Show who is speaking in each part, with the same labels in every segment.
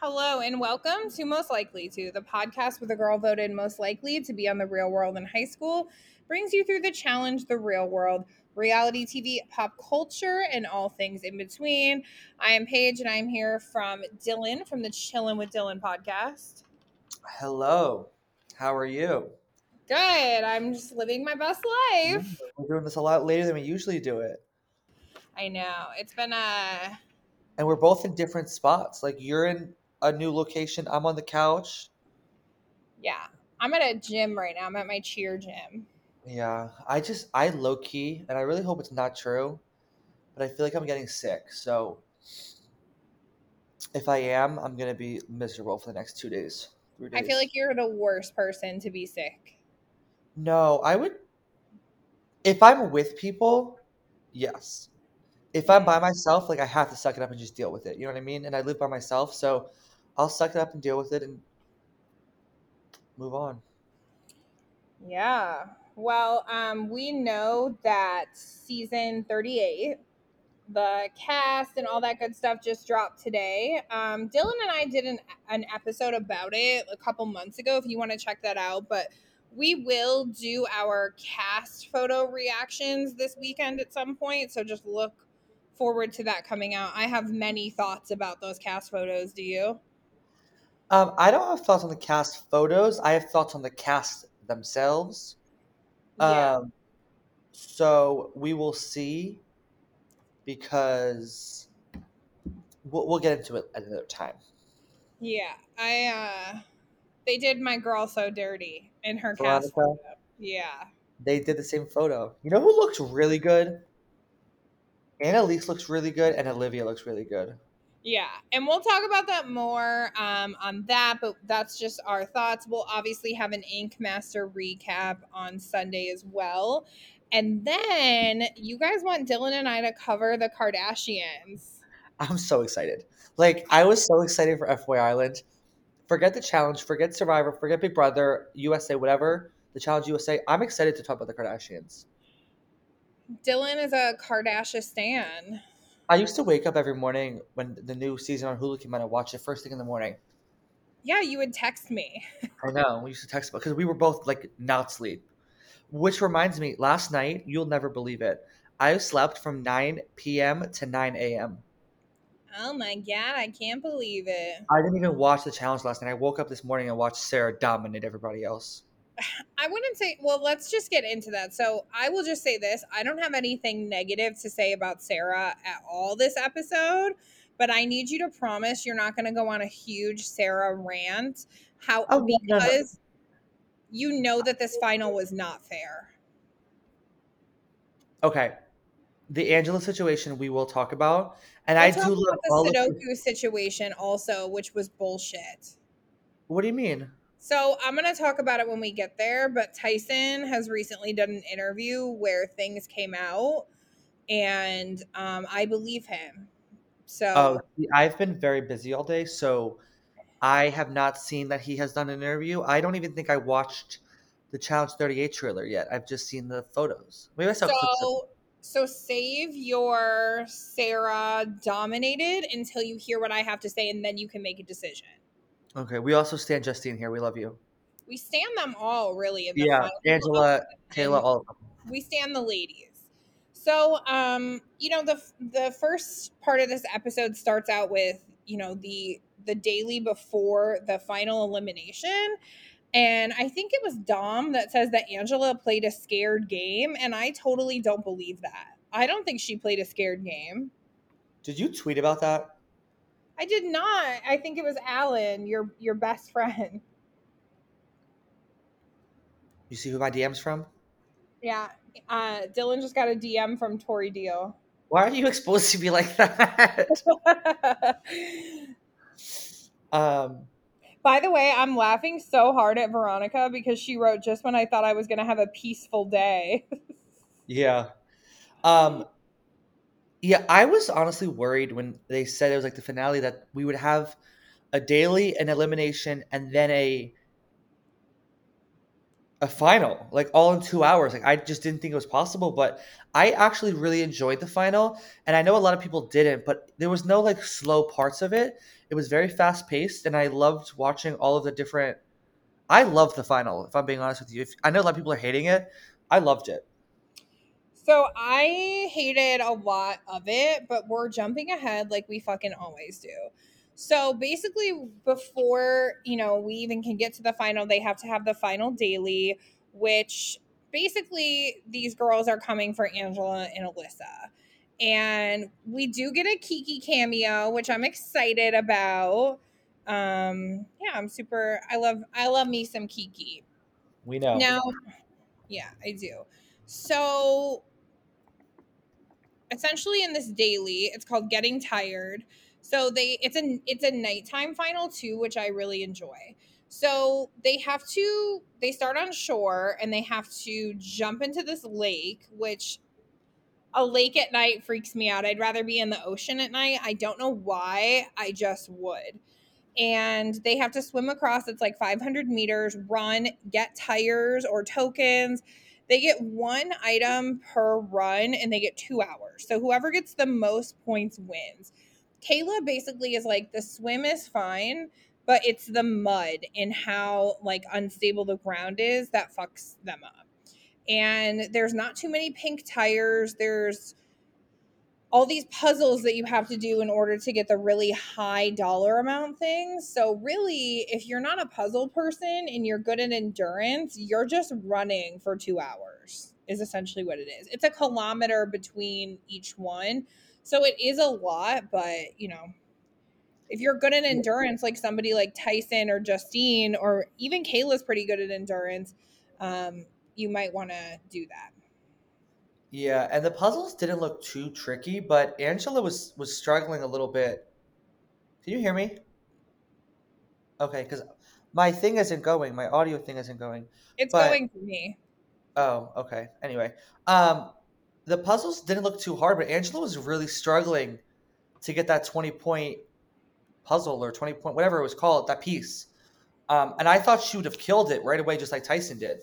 Speaker 1: Hello and welcome to Most Likely To, the podcast where the girl voted most likely to be on the real world in high school brings you through the challenge, the real world, reality TV, pop culture, and all things in between. I am Paige and I'm here from Dylan from the Chillin' with Dylan podcast.
Speaker 2: Hello. How are you?
Speaker 1: Good. I'm just living my best life.
Speaker 2: Mm, we're doing this a lot later than we usually do it.
Speaker 1: I know. It's been a
Speaker 2: And we're both in different spots. Like you're in a new location. I'm on the couch.
Speaker 1: yeah. I'm at a gym right now. I'm at my cheer gym.
Speaker 2: Yeah. I just I low key and I really hope it's not true, but I feel like I'm getting sick. So if I am, I'm gonna be miserable for the next two days. Three
Speaker 1: I feel like you're the worst person to be sick.
Speaker 2: No, I would if I'm with people, yes. If I'm by myself, like I have to suck it up and just deal with it. You know what I mean? And I live by myself, so I'll suck it up and deal with it and move on.
Speaker 1: Yeah. Well, um, we know that season 38, the cast and all that good stuff just dropped today. Um, Dylan and I did an, an episode about it a couple months ago if you want to check that out. But we will do our cast photo reactions this weekend at some point. So just look forward to that coming out. I have many thoughts about those cast photos. Do you?
Speaker 2: Um, I don't have thoughts on the cast photos. I have thoughts on the cast themselves.
Speaker 1: Yeah.
Speaker 2: Um, so we will see because we'll, we'll get into it another time.
Speaker 1: Yeah, I uh they did my girl so dirty in her cast photo. Yeah.
Speaker 2: They did the same photo. You know who looks really good? Annalise looks really good, and Olivia looks really good.
Speaker 1: Yeah. And we'll talk about that more um on that, but that's just our thoughts. We'll obviously have an Ink Master recap on Sunday as well. And then you guys want Dylan and I to cover the Kardashians.
Speaker 2: I'm so excited. Like I was so excited for FY Island. Forget the challenge, forget Survivor, forget Big Brother, USA, whatever. The challenge USA. I'm excited to talk about the Kardashians.
Speaker 1: Dylan is a Kardashian stan.
Speaker 2: I used to wake up every morning when the new season on Hulu came out and watch it first thing in the morning.
Speaker 1: Yeah, you would text me.
Speaker 2: I know. We used to text because we were both like not sleep. Which reminds me, last night, you'll never believe it. I slept from 9 p.m. to 9 a.m.
Speaker 1: Oh my god, I can't believe it.
Speaker 2: I didn't even watch the challenge last night. I woke up this morning and watched Sarah dominate everybody else.
Speaker 1: I wouldn't say, well, let's just get into that. So I will just say this I don't have anything negative to say about Sarah at all this episode, but I need you to promise you're not going to go on a huge Sarah rant. How,
Speaker 2: Oh,
Speaker 1: because you know that this final was not fair.
Speaker 2: Okay. The Angela situation we will talk about. And
Speaker 1: We'll
Speaker 2: I
Speaker 1: talk
Speaker 2: do love
Speaker 1: about
Speaker 2: all
Speaker 1: the
Speaker 2: of
Speaker 1: Sudoku situation also, which was bullshit.
Speaker 2: What do you mean?
Speaker 1: So I'm going to talk about it when we get there, but Tyson has recently done an interview where things came out, and um, I believe him. So
Speaker 2: Oh, I've been very busy all day, so I have not seen that he has done an interview. I don't even think I watched the Challenge 38 trailer yet. I've just seen the photos. Maybe I saw
Speaker 1: so so save your Sarah dominated until you hear what I have to say, and then you can make a decision.
Speaker 2: Okay. We also stand Justine here. We love you.
Speaker 1: We stand them all really. The
Speaker 2: Yeah.
Speaker 1: final.
Speaker 2: Angela, Kayla, all of them.
Speaker 1: we stand the ladies. So, um, you know, the the first part of this episode starts out with, you know, the the daily before the final elimination. And I think it was Dom that says that Angela played a scared game, and I totally don't believe that. I don't think she played a scared game.
Speaker 2: Did you tweet about that?
Speaker 1: I did not. I think it was Alan, your your best friend.
Speaker 2: You see who my DM's from?
Speaker 1: Yeah. Uh, Dylan just got a DM from Tori Deal.
Speaker 2: Why are you exposed to me like that? um,
Speaker 1: By the way, I'm laughing so hard at Veronica because she wrote just when I thought I was going to have a peaceful day.
Speaker 2: yeah. Um, yeah, I was honestly worried when they said it was like the finale that we would have a daily, an elimination, and then a a final, like all in two hours. Like I just didn't think it was possible, but I actually really enjoyed the final, and I know a lot of people didn't, but there was no like slow parts of it. It was very fast paced, and I loved watching all of the different. I loved the final. If I'm being honest with you, if, I know a lot of people are hating it. I loved it.
Speaker 1: So I hated a lot of it, but we're jumping ahead like we fucking always do. So basically, before you know we even can get to the final, they have to have the final daily, which basically these girls are coming for Angela and Alyssa. And we do get a Kiki cameo, which I'm excited about. Um, yeah, I'm super I love I love me some Kiki.
Speaker 2: We know.
Speaker 1: Now, yeah, I do. So essentially in this daily, it's called Getting Tired. So they it's a it's a nighttime final too, which I really enjoy. So they have to they start on shore and they have to jump into this lake, which a lake at night freaks me out. I'd rather be in the ocean at night. I don't know why. I just would. And they have to swim across. It's like 500 meters, run, get tires or tokens. They get one item per run and they get two hours. So whoever gets the most points wins. Kayla basically is like the swim is fine, but it's the mud and how like unstable the ground is that fucks them up. And there's not too many pink tires. There's all these puzzles that you have to do in order to get the really high dollar amount things. So, really, if you're not a puzzle person and you're good at endurance, you're just running for two hours, is essentially what it is. It's a kilometer between each one. So, it is a lot, but you know, if you're good at endurance, like somebody like Tyson or Justine, or even Kayla's pretty good at endurance, um, you might want to do that.
Speaker 2: Yeah, and the puzzles didn't look too tricky, but Angela was was struggling a little bit. Can you hear me? Okay, because my thing isn't going. My audio thing isn't going.
Speaker 1: It's
Speaker 2: But-
Speaker 1: going for me.
Speaker 2: Oh, okay. Anyway, um, the puzzles didn't look too hard, but Angela was really struggling to get that twenty point puzzle or twenty point whatever it was called that piece. Um, and I thought she would have killed it right away, just like Tyson did.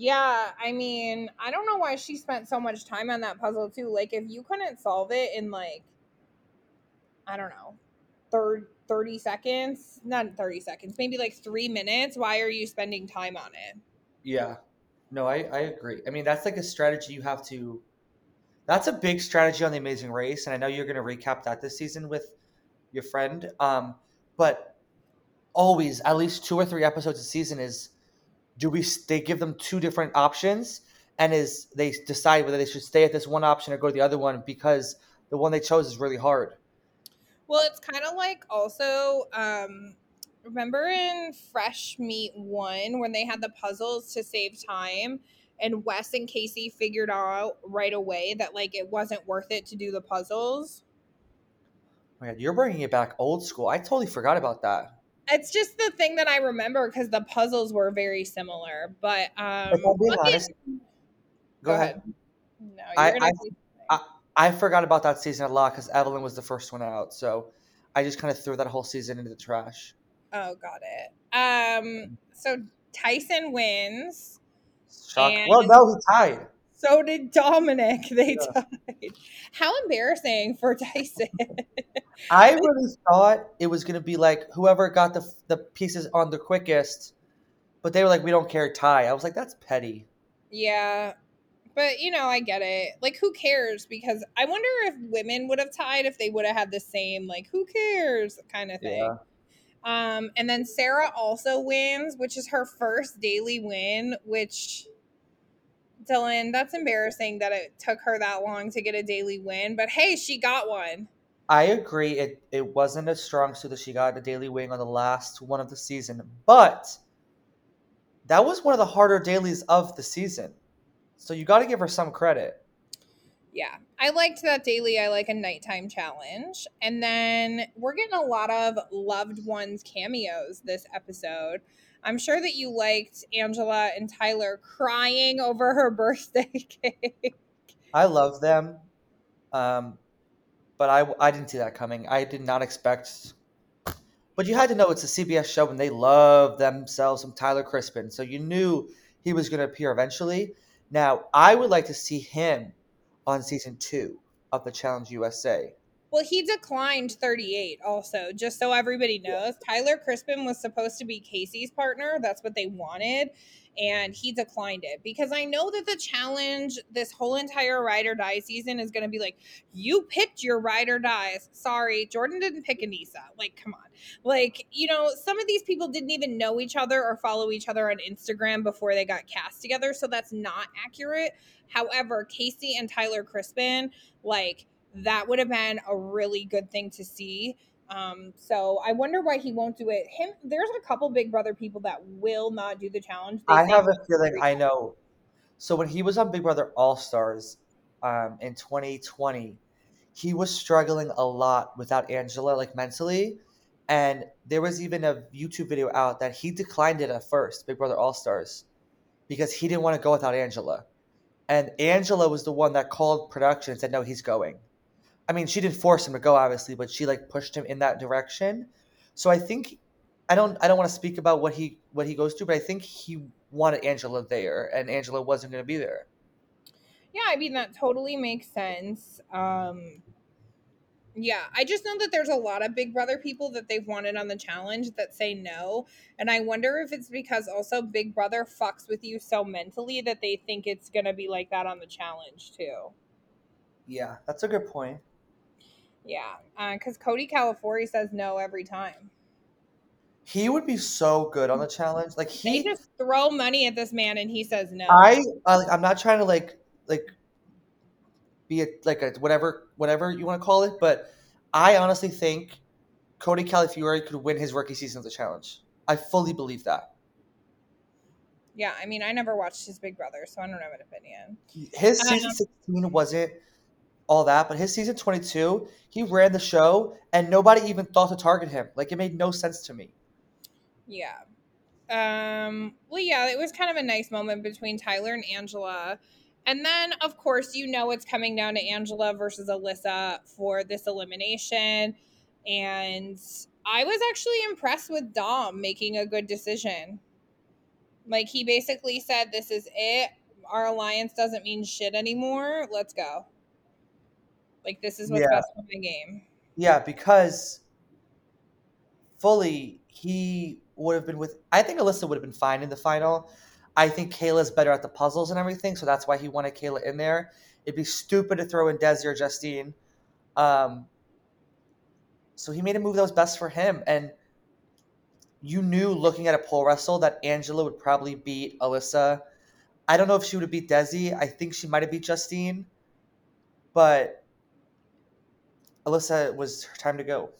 Speaker 1: Yeah, I mean, I don't know why she spent so much time on that puzzle too. Like, if you couldn't solve it in like, I don't know, third 30 seconds, not 30 seconds, maybe like three minutes, why are you spending time on it?
Speaker 2: Yeah. No, I, I agree. I mean, that's like a strategy you have to. That's a big strategy on the Amazing Race, and I know you're going to recap that this season with your friend. Um, but always, at least two or three episodes a season is do we? They give them two different options, and is they decide whether they should stay at this one option or go to the other one because the one they chose is really hard.
Speaker 1: Well, it's kind of like also, um, remember in Fresh Meat 1 when they had the puzzles to save time? And Wes and Casey figured out right away that like it wasn't worth it to do the puzzles.
Speaker 2: Oh my God, you're bringing it back old school. I totally forgot about that.
Speaker 1: It's just the thing that I remember because the puzzles were very similar. But um,
Speaker 2: If I'm being honest, go, ahead.
Speaker 1: No, you're
Speaker 2: I-
Speaker 1: gonna
Speaker 2: I- I forgot about that season a lot because Evelyn was the first one out, so I just kind of threw that whole season into the trash.
Speaker 1: oh, got it. Um, so Tyson wins.
Speaker 2: Shock.
Speaker 1: And-
Speaker 2: Well, no, he tied.
Speaker 1: So did Dominic. They
Speaker 2: Yeah.
Speaker 1: tied. How embarrassing for Tyson.
Speaker 2: I really thought it was gonna be like whoever got the the pieces on the quickest, but they were like, "We don't care, tie." I was like, "That's petty."
Speaker 1: yeah. But you know, I get it. Like who cares? Because I wonder if women would have tied if they would have had the same like who cares kind of thing.
Speaker 2: Yeah.
Speaker 1: Um, and then Sarah also wins, which is her first daily win, which Dylan, that's embarrassing that it took her that long to get a daily win. But hey, she got one.
Speaker 2: I agree. It it wasn't as strong suit that she got a daily wing on the last one of the season, but that was one of the harder dailies of the season. So you got to give her some credit.
Speaker 1: Yeah, I liked that daily. I like a nighttime challenge. And then we're getting a lot of loved ones cameos this episode. I'm sure that you liked Angela and Tyler crying over her birthday cake.
Speaker 2: I love them, um, but I I didn't see that coming. I did not expect. But you had to know it's a CBS show, and they love themselves some Tyler Crispen, so you knew he was going to appear eventually. Now I would like to see him on season two of the Challenge USA.
Speaker 1: Well, he declined 38 also, just so everybody knows. Tyler Crispen was supposed to be Casey's partner. That's what they wanted. And he declined it because I know that the challenge this whole entire ride or die season is going to be like, you picked your ride or dies. Sorry, Jordan didn't pick Anissa. Like, come on. Like, you know, some of these people didn't even know each other or follow each other on Instagram before they got cast together. So that's not accurate. However, Casey and Tyler Crispen, like, that would have been a really good thing to see. Um, so I wonder why he won't do it. Him, there's a couple Big Brother people that will not do the challenge. They
Speaker 2: I have a feeling I know. So when he was on Big Brother All Stars um, in 2020, he was struggling a lot without Angela, like mentally. And there was even a YouTube video out that he declined it at first, Big Brother All Stars, because he didn't want to go without Angela. And Angela was the one that called production and said, no, he's going. I mean, she didn't force him to go, obviously, but she like pushed him in that direction. So I think I don't I don't want to speak about what he what he goes through, but I think he wanted Angela there, and Angela wasn't going to be there.
Speaker 1: Yeah, I mean that totally makes sense. Um yeah, I just know that there's a lot of Big Brother people that they've wanted on the challenge that say no. And I wonder if it's because also Big Brother fucks with you so mentally that they think it's going to be like that on the challenge too.
Speaker 2: Yeah, that's a good point.
Speaker 1: Yeah, because Cody Calafiore says no every time.
Speaker 2: He would be so good on the challenge. Like
Speaker 1: They
Speaker 2: he,
Speaker 1: just throw money at this man and he says no.
Speaker 2: I, I'm not trying to like like be a like a whatever whatever you want to call it, but I honestly think Cody Calafiore could win his rookie season of the challenge. I fully believe that.
Speaker 1: yeah, I mean, I never watched his Big Brother, so I don't have an opinion.
Speaker 2: His
Speaker 1: Um,
Speaker 2: season 16 wasn't all that, but his season 22, he ran the show and nobody even thought to target him. Like it made no sense to me.
Speaker 1: Yeah. Um, well, yeah, it was kind of a nice moment between Tyler and Angela. And then, of course, you know it's coming down to Angela versus Alyssa for this elimination. And I was actually impressed with Dom making a good decision. Like, he basically said, This is it. Our alliance doesn't mean shit anymore. Let's go. Like, this is what's
Speaker 2: Yeah.
Speaker 1: best for my game.
Speaker 2: Yeah, because fully he would have been with I think Alyssa would have been fine in the final. I think Kayla's better at the puzzles and everything, so that's why he wanted Kayla in there. It'd be stupid to throw in Desi or Justine. Um, so he made a move that was best for him. And you knew looking at a pole wrestle that Angela would probably beat Alyssa. I don't know if she would have beat Desi. I think she might have beat Justine. But Alyssa it was her time to go.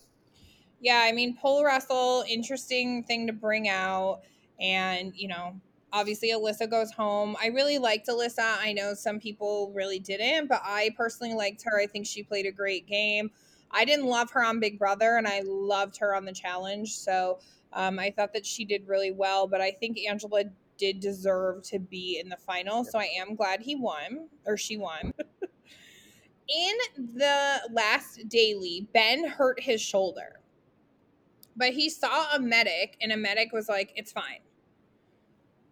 Speaker 1: yeah, I mean, pole wrestle, interesting thing to bring out. And, you know, obviously Alyssa goes home. I really liked Alyssa. I know some people really didn't, but I personally liked her. I think she played a great game. I didn't love her on Big Brother, and I loved her on the challenge. So um, I thought that she did really well, but I think Angela did deserve to be in the final. So I am glad he won, or she won. in the last daily, Ben hurt his shoulder but he saw a medic and a medic was like it's fine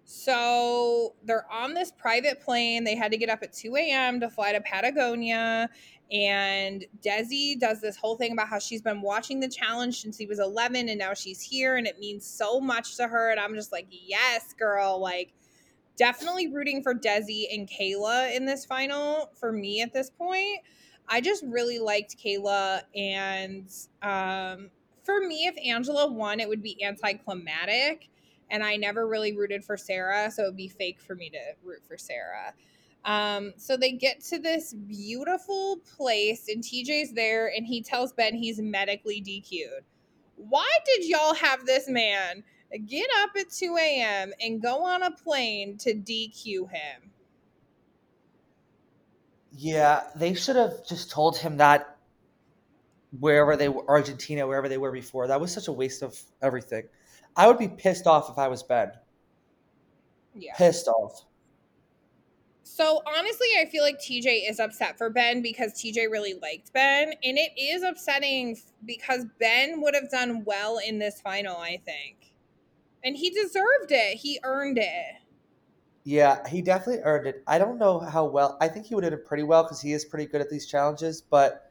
Speaker 1: So they're on this private plane. They had to get up at 2 a.m. to fly to Patagonia. And Desi does this whole thing about how she's been watching the challenge since he was 11 and now she's here and it means so much to her. And I'm just like, yes, girl. Like, definitely rooting for Desi and Kayla in this final for me at this point. I just really liked Kayla. And um, for me, if Angela won, it would be anticlimactic and I never really rooted for Sarah, so it would be fake for me to root for Sarah. Um, so they get to this beautiful place, and TJ's there, and he tells Ben he's medically DQ'd. Why did y'all have this man get up at 2 a.m. and go on a plane to DQ him?
Speaker 2: Yeah, they should have just told him that wherever they were, Argentina, wherever they were before. That was such a waste of everything. I would be pissed off if I was Ben.
Speaker 1: Yeah.
Speaker 2: Pissed off.
Speaker 1: So honestly, I feel like TJ is upset for Ben because TJ really liked Ben, and it is upsetting because Ben would have done well in this final, I think. And he deserved it. He earned it.
Speaker 2: Yeah, he definitely earned it. I don't know how well. I think he would have done pretty well because he is pretty good at these challenges. But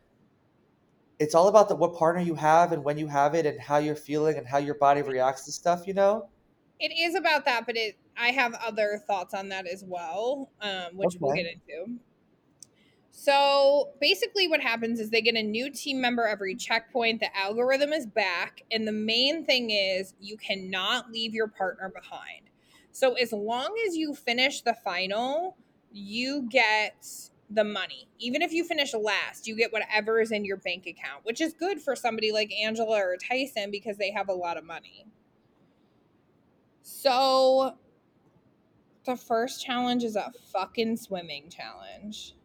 Speaker 2: it's all about the what partner you have and when you have it and how you're feeling and how your body reacts to stuff. You know.
Speaker 1: It is about that, but it I have other thoughts on that as well, um, which we'll get into. So basically, what happens is they get a new team member every checkpoint. The algorithm is back. And the main thing is you cannot leave your partner behind. So as long as you finish the final, you get the money. Even if you finish last, you get whatever is in your bank account, which is good for somebody like Angela or Tyson because they have a lot of money. So the first challenge is a fucking swimming challenge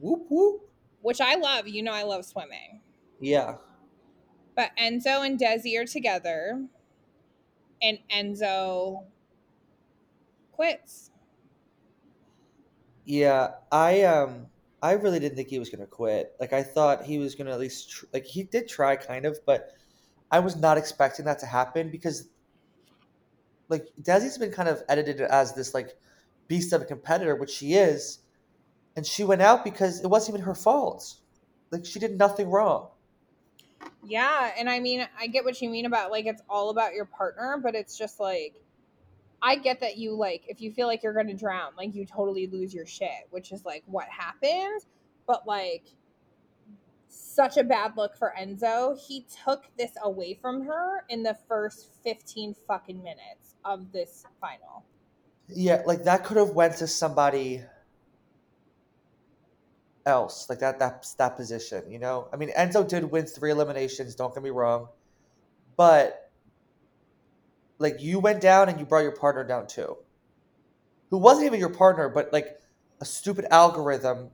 Speaker 2: Whoop whoop.
Speaker 1: which I love. You know, I love swimming.
Speaker 2: Yeah.
Speaker 1: But Enzo and Desi are together, and Enzo quits.
Speaker 2: Yeah, I um I really didn't think he was gonna quit. Like I thought he was gonna at least tr- like he did try kind of, but I was not expecting that to happen because like Desi's been kind of edited as this like beast of a competitor, which she is, and she went out because it wasn't even her fault. Like she did nothing wrong.
Speaker 1: Yeah, and I mean, I get what you mean about like it's all about your partner, but it's just like I get that you like if you feel like you're going to drown, like you totally lose your shit, which is like what happens, but like such a bad look for Enzo. He took this away from her in the first 15 fucking minutes of this final.
Speaker 2: Yeah, like that could have went to somebody else, like that that that position. You know, I mean, Enzo did win three eliminations. Don't get me wrong, but like you went down and you brought your partner down too, who wasn't even your partner, but like a stupid algorithm.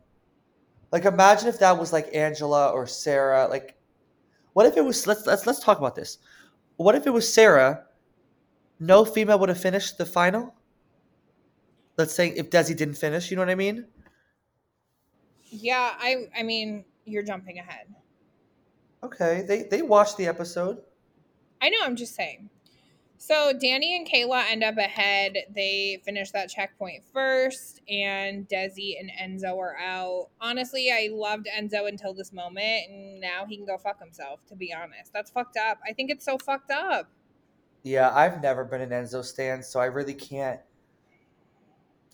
Speaker 2: Like imagine if that was like Angela or Sarah. Like, what if it was? Let's let's let's talk about this. What if it was Sarah? No female would have finished the final let's say if Desi didn't finish, you know what I mean?
Speaker 1: Yeah, I I mean, you're jumping ahead.
Speaker 2: Okay, they they watched the episode.
Speaker 1: I know, I'm just saying. So Danny and Kayla end up ahead. They finish that checkpoint first, and Desi and Enzo are out. Honestly, I loved Enzo until this moment, and now he can go fuck himself, to be honest. That's fucked up. I think it's so fucked up.
Speaker 2: Yeah, I've never been an Enzo stan, so I really can't.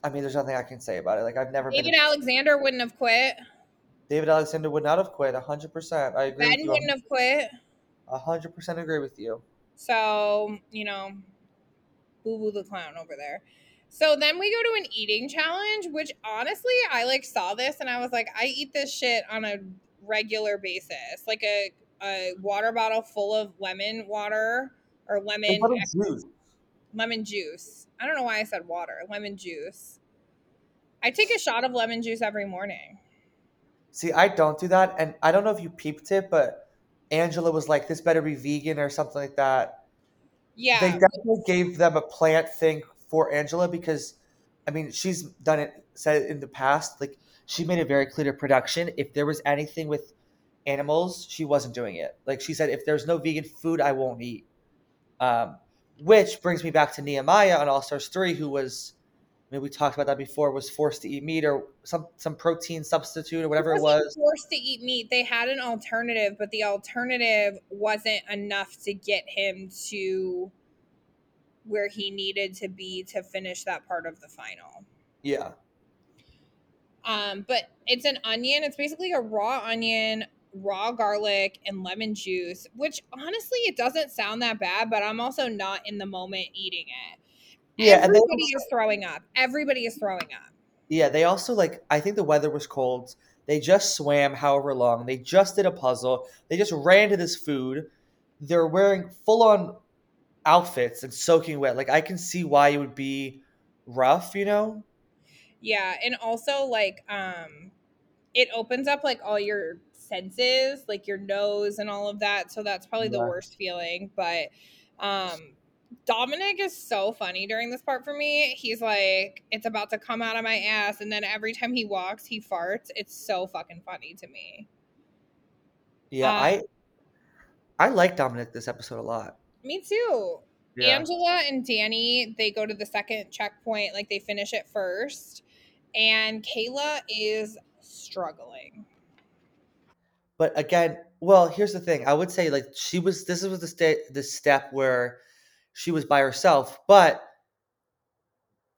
Speaker 2: I mean, there's nothing I can say about it. Like I've never
Speaker 1: David
Speaker 2: been.
Speaker 1: Alexander wouldn't have quit.
Speaker 2: David Alexander would not have quit. hundred percent. I agree.
Speaker 1: Ben
Speaker 2: with
Speaker 1: wouldn't have quit.
Speaker 2: hundred percent agree with you.
Speaker 1: So, you know, boo boo the clown over there. So then we go to an eating challenge, which honestly, I like saw this and I was like, I eat this shit on a regular basis. Like a, a water bottle full of lemon water or lemon
Speaker 2: what juice.
Speaker 1: Lemon juice. I don't know why I said water, lemon juice. I take a shot of lemon juice every morning.
Speaker 2: See, I don't do that, and I don't know if you peeped it, but Angela was like, "This better be vegan" or something like that.
Speaker 1: Yeah.
Speaker 2: They definitely gave them a plant thing for Angela because, I mean, she's done it, said it in the past. Like, she made it very clear to production if there was anything with animals, she wasn't doing it. Like, she said, if there's no vegan food, I won't eat. Um, which brings me back to Nehemiah on All Stars three, who was. I mean, we talked about that before. Was forced to eat meat or some some protein substitute or whatever it
Speaker 1: wasn't
Speaker 2: was.
Speaker 1: forced to eat meat. They had an alternative, but the alternative wasn't enough to get him to where he needed to be to finish that part of the final.
Speaker 2: Yeah,
Speaker 1: Um, but it's an onion. It's basically a raw onion, raw garlic, and lemon juice. Which honestly, it doesn't sound that bad. But I'm also not in the moment eating it.
Speaker 2: Yeah, and they
Speaker 1: everybody
Speaker 2: also-
Speaker 1: is throwing up. Everybody is throwing up.
Speaker 2: yeah. They also like. I think the weather was cold. They just swam however long. They just did a puzzle. They just ran to this food. They're wearing full on outfits and soaking wet. Like I can see why it would be rough. You know.
Speaker 1: Yeah, and also like um it opens up like all your senses, like your nose and all of that. So that's probably the worst feeling, but um Dominic is so funny during this part for me. He's like, it's about to come out of my ass, and then every time he walks, he farts. It's so fucking funny to me.
Speaker 2: Yeah,
Speaker 1: Um,
Speaker 2: I I like Dominic this episode a lot.
Speaker 1: Me too.
Speaker 2: Yeah.
Speaker 1: Angela and Danny, they go to the second checkpoint, like they finish it first. And Kayla is struggling.
Speaker 2: But again, well, here's the thing. I would say like she was this was the sta- the step where she was by herself, but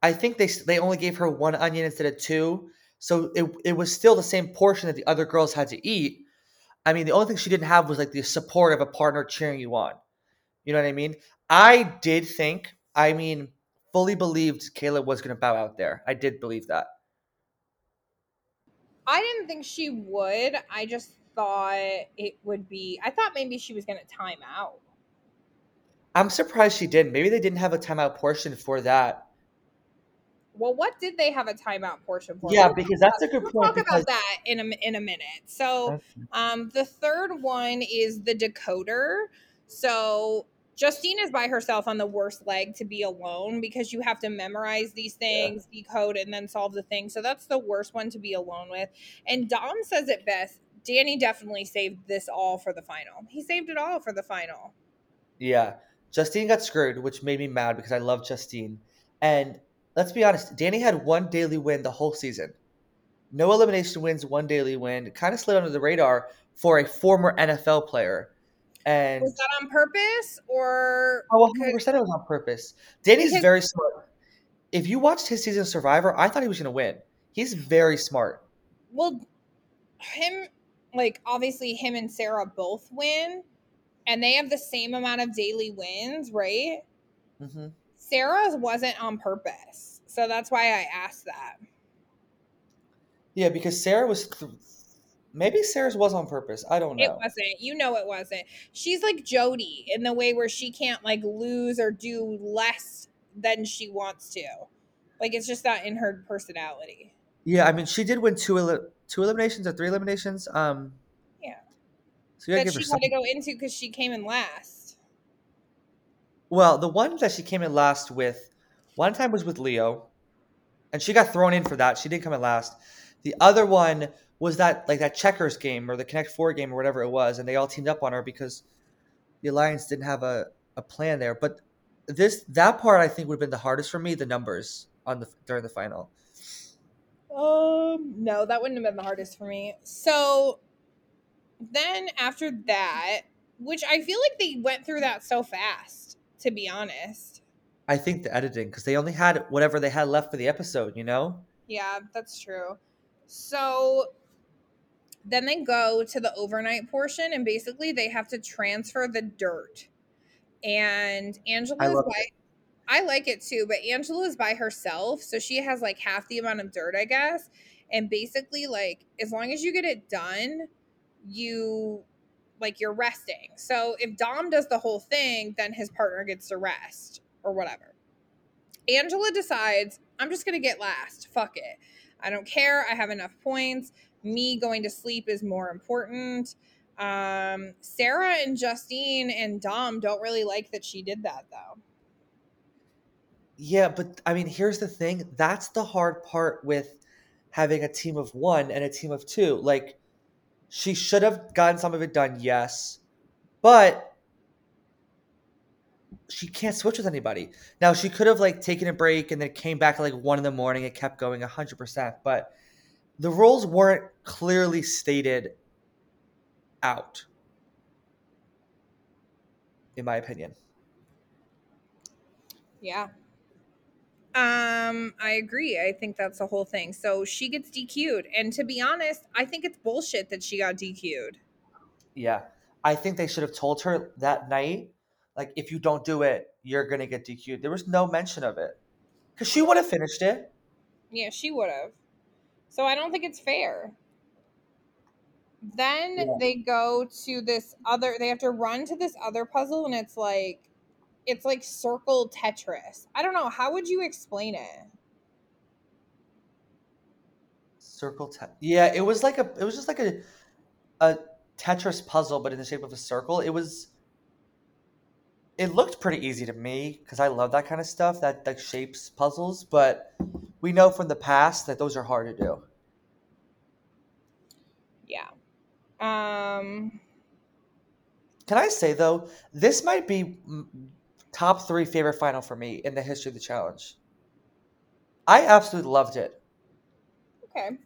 Speaker 2: I think they they only gave her one onion instead of two, so it it was still the same portion that the other girls had to eat. I mean, the only thing she didn't have was like the support of a partner cheering you on. You know what I mean? I did think, I mean, fully believed Kayla was going to bow out there. I did believe that.
Speaker 1: I didn't think she would. I just thought it would be. I thought maybe she was going to time out.
Speaker 2: I'm surprised she didn't. Maybe they didn't have a timeout portion for that.
Speaker 1: Well, what did they have a timeout portion for?
Speaker 2: Yeah,
Speaker 1: We'll
Speaker 2: because that's a good
Speaker 1: we'll
Speaker 2: point,
Speaker 1: talk
Speaker 2: because-
Speaker 1: about that in a in a minute. So, um, the third one is the decoder. So Justine is by herself on the worst leg to be alone because you have to memorize these things, decode, and then solve the thing. So that's the worst one to be alone with. And Dom says it best. Danny definitely saved this all for the final. He saved it all for the final.
Speaker 2: Yeah. Justine got screwed, which made me mad because I love Justine. And let's be honest, Danny had one daily win the whole season. No elimination wins, one daily win. Kind of slid under the radar for a former NFL player. And
Speaker 1: Was that on purpose or
Speaker 2: oh,
Speaker 1: could-
Speaker 2: 100% it was on purpose. Danny's
Speaker 1: Because-
Speaker 2: very smart. If you watched his season of Survivor, I thought he was going to win. He's very smart.
Speaker 1: well him like obviously him and sarah both win and they have the same amount of daily wins right
Speaker 2: hmm
Speaker 1: sarah's wasn't on purpose so that's why i asked that
Speaker 2: Yeah, because Sarah was. Th- maybe Sarah's was on purpose. I don't know.
Speaker 1: it wasn't you know it wasn't she's like jody in the way where she can't like lose or do less than she wants to like it's just not in her personality
Speaker 2: Yeah, I mean, she did win two two eliminations or three eliminations. Um,
Speaker 1: Yeah.
Speaker 2: So
Speaker 1: that she had to go into because she came in last
Speaker 2: Well, the one that she came in last with, one time was with Leo, and she got thrown in for that. She didn't come in last. The other one was that like that checkers game or the Connect Four game or whatever it was, and they all teamed up on her because the alliance didn't have a, a plan there. But this that part I think would have been the hardest for me. The numbers on the during the final.
Speaker 1: Um, no, that wouldn't have been the hardest for me. So then after that, which I feel like they went through that so fast, to be honest.
Speaker 2: I think the editing because they only had whatever they had left for the episode. You know.
Speaker 1: Yeah, that's true. So then they go to the overnight portion and basically they have to transfer the dirt. And Angela's
Speaker 2: love
Speaker 1: by I like it too, but Angela's by herself, so she has like half the amount of dirt, I guess. And basically, like, as long as you get it done, you like you're resting. So if Dom does the whole thing, then his partner gets to rest or whatever. Angela decides, I'm just gonna get last. Fuck it. I don't care. I have enough points. Me going to sleep is more important. Um, Sarah and Justine and Dom don't really like that she did that though.
Speaker 2: Yeah, but I mean, here's the thing. That's the hard part with having a team of one and a team of two. Like, she should have gotten some of it done, yes. But she can't switch with anybody. Now she could have like taken a break and then came back at like one in the morning and kept going hundred percent, but the rules weren't clearly stated out, in my opinion.
Speaker 1: Yeah. Um, I agree. I think that's the whole thing. So she gets DQ'd. And to be honest, I think it's bullshit that she got DQ'd.
Speaker 2: Yeah. I think they should have told her that night, like, if you don't do it, you're going to get DQ'd. There was no mention of it. Because she would have finished it.
Speaker 1: Yeah, she would have. So I don't think it's fair. Then
Speaker 2: Yeah.
Speaker 1: they go to this other they have to run to this other puzzle and it's like it's like circle Tetris. I don't know, how would you explain it?
Speaker 2: Circle te- Yeah, it was like a it was just like a a Tetris puzzle but in the shape of a circle. It was it looked pretty easy to me because I love that kind of stuff, that like shapes puzzles, but we know from the past that those are hard to do.
Speaker 1: Yeah. Um
Speaker 2: Can I say though, this might be top 3 favorite final for me in the history of the challenge. I absolutely loved it.
Speaker 1: Okay.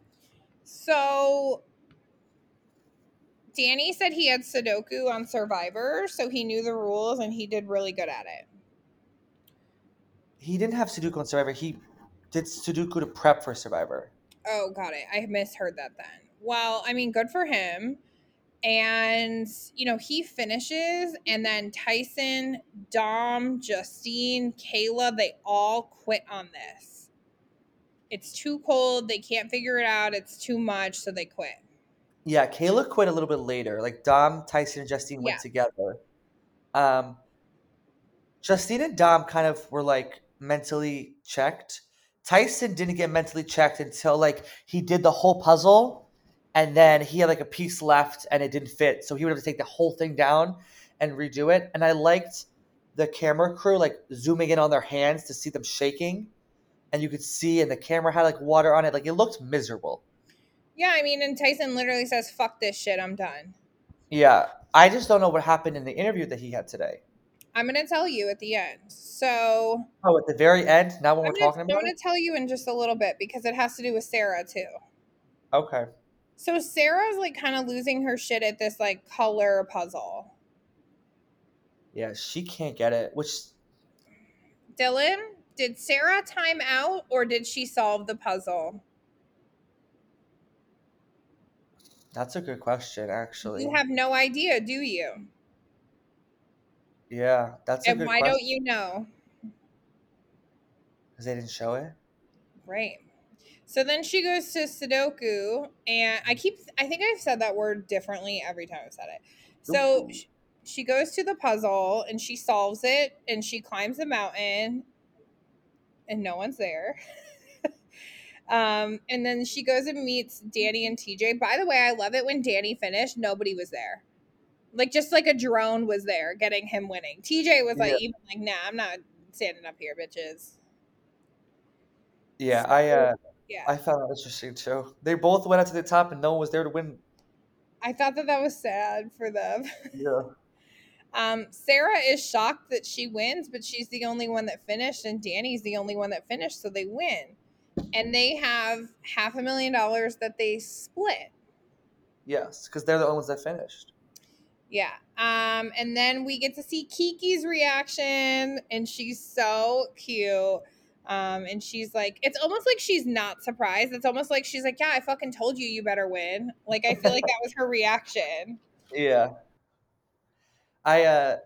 Speaker 1: So Danny said he had Sudoku on Survivor, so he knew the rules and he did really good at it.
Speaker 2: He didn't have Sudoku on Survivor. He did Sudoku to prep for Survivor.
Speaker 1: Oh, got it. I misheard that then. Well, I mean, good for him. And, you know, he finishes, and then Tyson, Dom, Justine, Kayla, they all quit on this. It's too cold. They can't figure it out. It's too much. So they quit.
Speaker 2: Yeah, Kayla quit a little bit later. Like Dom, Tyson, and Justine went
Speaker 1: Yeah.
Speaker 2: together. Um, Justine and Dom kind of were like mentally checked. Tyson didn't get mentally checked until like he did the whole puzzle, and then he had like a piece left and it didn't fit, so he would have to take the whole thing down and redo it. And I liked the camera crew like zooming in on their hands to see them shaking, and you could see, and the camera had like water on it. Like it looked miserable.
Speaker 1: Yeah, I mean, and Tyson literally says, fuck this shit. I'm done.
Speaker 2: Yeah, I just don't know what happened in the interview that he had today.
Speaker 1: I'm going to tell you at the end. So
Speaker 2: Oh, at the very end, now when
Speaker 1: I'm
Speaker 2: we're
Speaker 1: gonna,
Speaker 2: talking
Speaker 1: I'm
Speaker 2: about it?
Speaker 1: to tell you in just a little bit because it has to do with Sarah too.
Speaker 2: Okay.
Speaker 1: So Sarah's like kind of losing her shit at this like color puzzle.
Speaker 2: Yeah, she can't get it, which
Speaker 1: Dylan, did Sarah time out or did she solve the puzzle?
Speaker 2: that's a good question, actually.
Speaker 1: You have no idea, do you?
Speaker 2: yeah, that's a
Speaker 1: And why
Speaker 2: question.
Speaker 1: don't you know?
Speaker 2: Because they didn't show it?
Speaker 1: Right. So then she goes to Sudoku, and I keep, I think I've said that word differently every time I've said it. So
Speaker 2: Ooh.
Speaker 1: sh- she goes to the puzzle and she solves it, and she climbs the mountain, and no one's there. um, and then she goes and meets Danny and TJ. By the way, I love it when Danny finished, nobody was there. Like just like a drone was there getting him winning. TJ was like,
Speaker 2: Yeah.
Speaker 1: even like, nah, I'm not standing up here, bitches.
Speaker 2: Yeah, I uh,
Speaker 1: Yeah.
Speaker 2: I found that interesting too. They both went up to the top and no one was there to win.
Speaker 1: I thought that that was sad for them.
Speaker 2: Yeah.
Speaker 1: Um, Sarah is shocked that she wins, but she's the only one that finished, and Danny's the only one that finished, so they win. And they have half a million dollars that they split.
Speaker 2: Yes, because they're the only ones that finished.
Speaker 1: Yeah. Um, and then we get to see Kiki's reaction, and she's so cute. Um, and she's like, it's almost like she's not surprised. It's almost like she's like, yeah, I fucking told you you better win. Like, I feel like that was her reaction.
Speaker 2: Yeah. I uh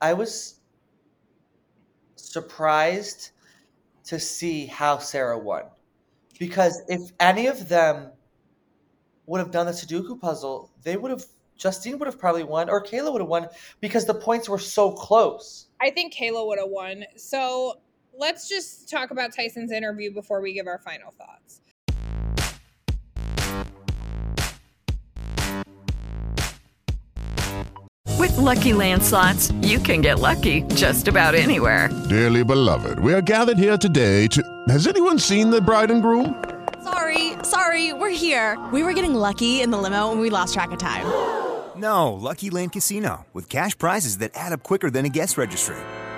Speaker 2: I was surprised to see how Sarah won. Because if any of them would have done the Sudoku puzzle, they would have Justine would have probably won or Kayla would have won because the points were so close.
Speaker 1: I think Kayla would have won. So let's just talk about Tyson's interview before we give our final thoughts.
Speaker 3: With Lucky Land slots, you can get lucky just about anywhere.
Speaker 4: Dearly beloved, we are gathered here today to. Has anyone seen the bride and groom?
Speaker 5: Sorry, sorry, we're here. We were getting lucky in the limo and we lost track of time.
Speaker 6: No, Lucky Land Casino, with cash prizes that add up quicker than a guest registry.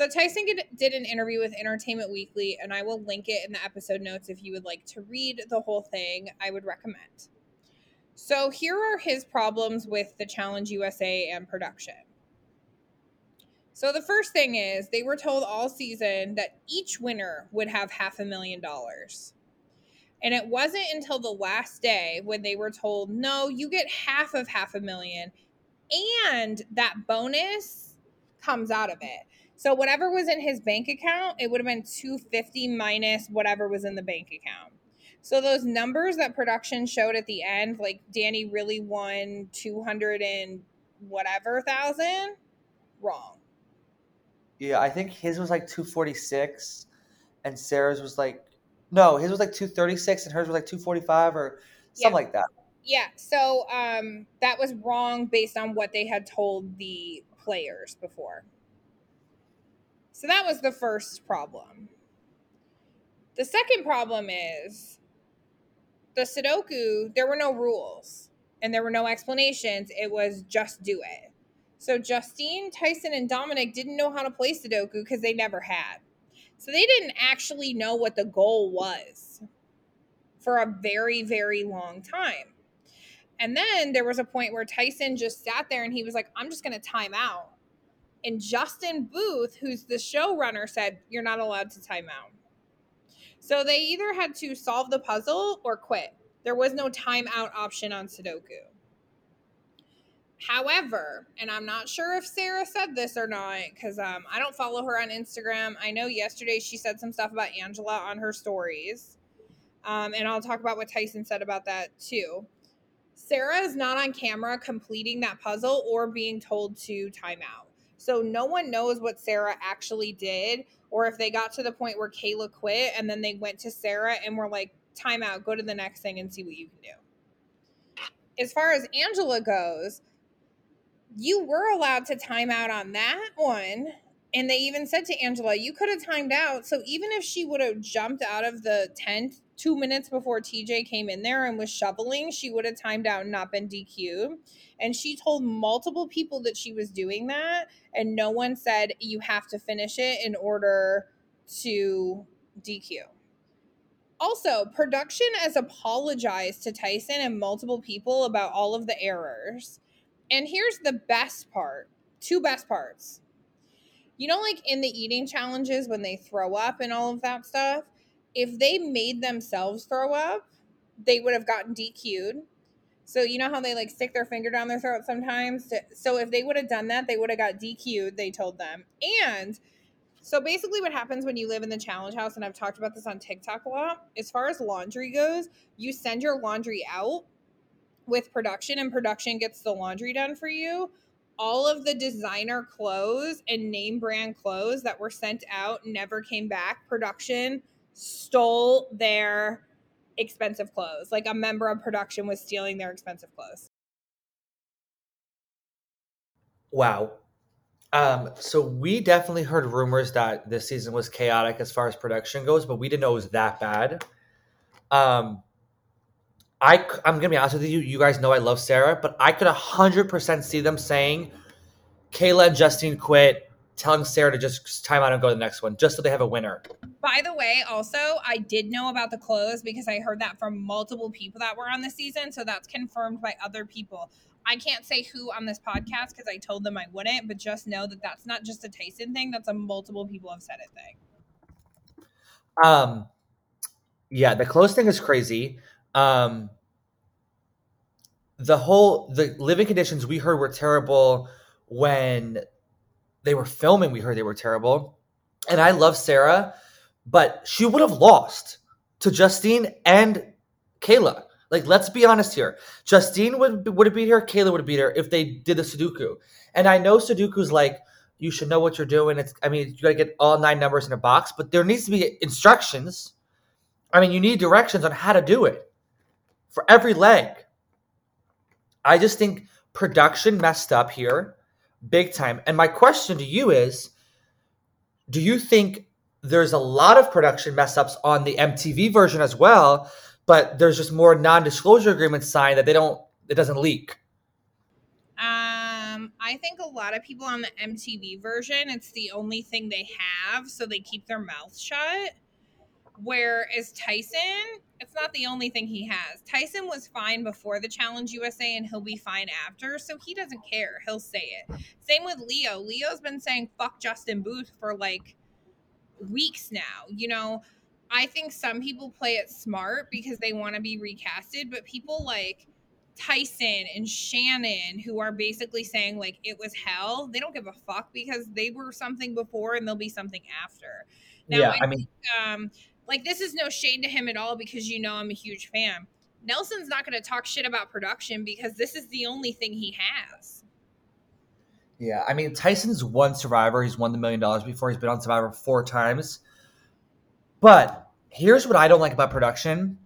Speaker 1: So Tyson did- an interview with Entertainment Weekly, and I will link it in the episode notes if you would like to read the whole thing. I would recommend. So here are his problems with the Challenge USA and production. So the first thing is they were told all season that each winner would have half a million dollars. And it wasn't until the last day when they were told, no, you get half of half a million and that bonus comes out of it. So whatever was in his bank account, it would have been 250 minus whatever was in the bank account. So those numbers that production showed at the end, like Danny really won 200 and whatever thousand, wrong.
Speaker 2: Yeah, I think his was like 246 and Sarah's was like no, his was like 236 and hers was like 245 or something
Speaker 1: Yeah.
Speaker 2: like that.
Speaker 1: Yeah, so um that was wrong based on what they had told the players before. So that was the first problem. The second problem is the Sudoku, there were no rules and there were no explanations. It was just do it. So Justine, Tyson, and Dominic didn't know how to play Sudoku because they never had. So they didn't actually know what the goal was for a very, very long time. And then there was a point where Tyson just sat there and he was like, I'm just going to time out. And Justin Booth, who's the showrunner, said, You're not allowed to time out. So they either had to solve the puzzle or quit. There was no timeout option on Sudoku. However, and I'm not sure if Sarah said this or not because um, I don't follow her on Instagram. I know yesterday she said some stuff about Angela on her stories. Um, and I'll talk about what Tyson said about that too. Sarah is not on camera completing that puzzle or being told to time out. So no one knows what Sarah actually did or if they got to the point where Kayla quit and then they went to Sarah and were like, time out, go to the next thing and see what you can do. As far as Angela goes, you were allowed to time out on that one. And they even said to Angela, you could have timed out. So even if she would have jumped out of the tent two minutes before TJ came in there and was shoveling, she would have timed out and not been DQ'd. And she told multiple people that she was doing that. And no one said you have to finish it in order to DQ. Also, production has apologized to Tyson and multiple people about all of the errors. And here's the best part two best parts. You know, like in the eating challenges when they throw up and all of that stuff, if they made themselves throw up, they would have gotten DQ'd. So, you know how they like stick their finger down their throat sometimes? So, if they would have done that, they would have got DQ'd, they told them. And so, basically, what happens when you live in the challenge house, and I've talked about this on TikTok a lot, as far as laundry goes, you send your laundry out with production and production gets the laundry done for you all of the designer clothes and name brand clothes that were sent out never came back production stole their expensive clothes like a member of production was stealing their expensive clothes
Speaker 2: Wow. Um, so we definitely heard rumors that this season was chaotic as far as production goes, but we didn't know it was that bad. Um, I I'm gonna be honest with you. You guys know I love Sarah, but I could hundred percent see them saying, Kayla and Justine quit, telling Sarah to just time out and go to the next one, just so they have a winner.
Speaker 1: by the way also i did know about the clothes because i heard that from multiple people that were on the season so that's confirmed by other people i can't say who on this podcast because i told them i wouldn't but just know that that's not just a tyson thing that's a multiple people have said it thing
Speaker 2: Um, yeah, the close thing is crazy. Um, the whole the living conditions we heard were terrible when they were filming. We heard they were terrible, and I love Sarah, but she would have lost to Justine and Kayla. Like, let's be honest here. Justine would would have beat her. Kayla would have beat her if they did the Sudoku. And I know Sudoku's like you should know what you're doing. It's I mean you got to get all nine numbers in a box, but there needs to be instructions. I mean, you need directions on how to do it. for every leg. I just think production messed up here big time. And my question to you is do you think there's a lot of production mess ups on the MTV version as well, but there's just more non-disclosure agreements signed that they don't it doesn't leak?
Speaker 1: Um, I think a lot of people on the MTV version, it's the only thing they have, so they keep their mouths shut. Whereas Tyson, it's not the only thing he has. Tyson was fine before the Challenge USA and he'll be fine after, so he doesn't care. He'll say it. Same with Leo. Leo's been saying fuck Justin Booth for like weeks now. You know, I think some people play it smart because they want to be recasted, but people like Tyson and Shannon, who are basically saying like it was hell, they don't give a fuck because they were something before and they'll be something after. Now,
Speaker 2: yeah,
Speaker 1: I,
Speaker 2: I mean,
Speaker 1: think, um, like this is no shade to him at all because you know I'm a huge fan. Nelson's not going to talk shit about production because this is the only thing he has.
Speaker 2: Yeah, I mean Tyson's won Survivor. He's won the million dollars before. He's been on Survivor four times. But here's what I don't like about production,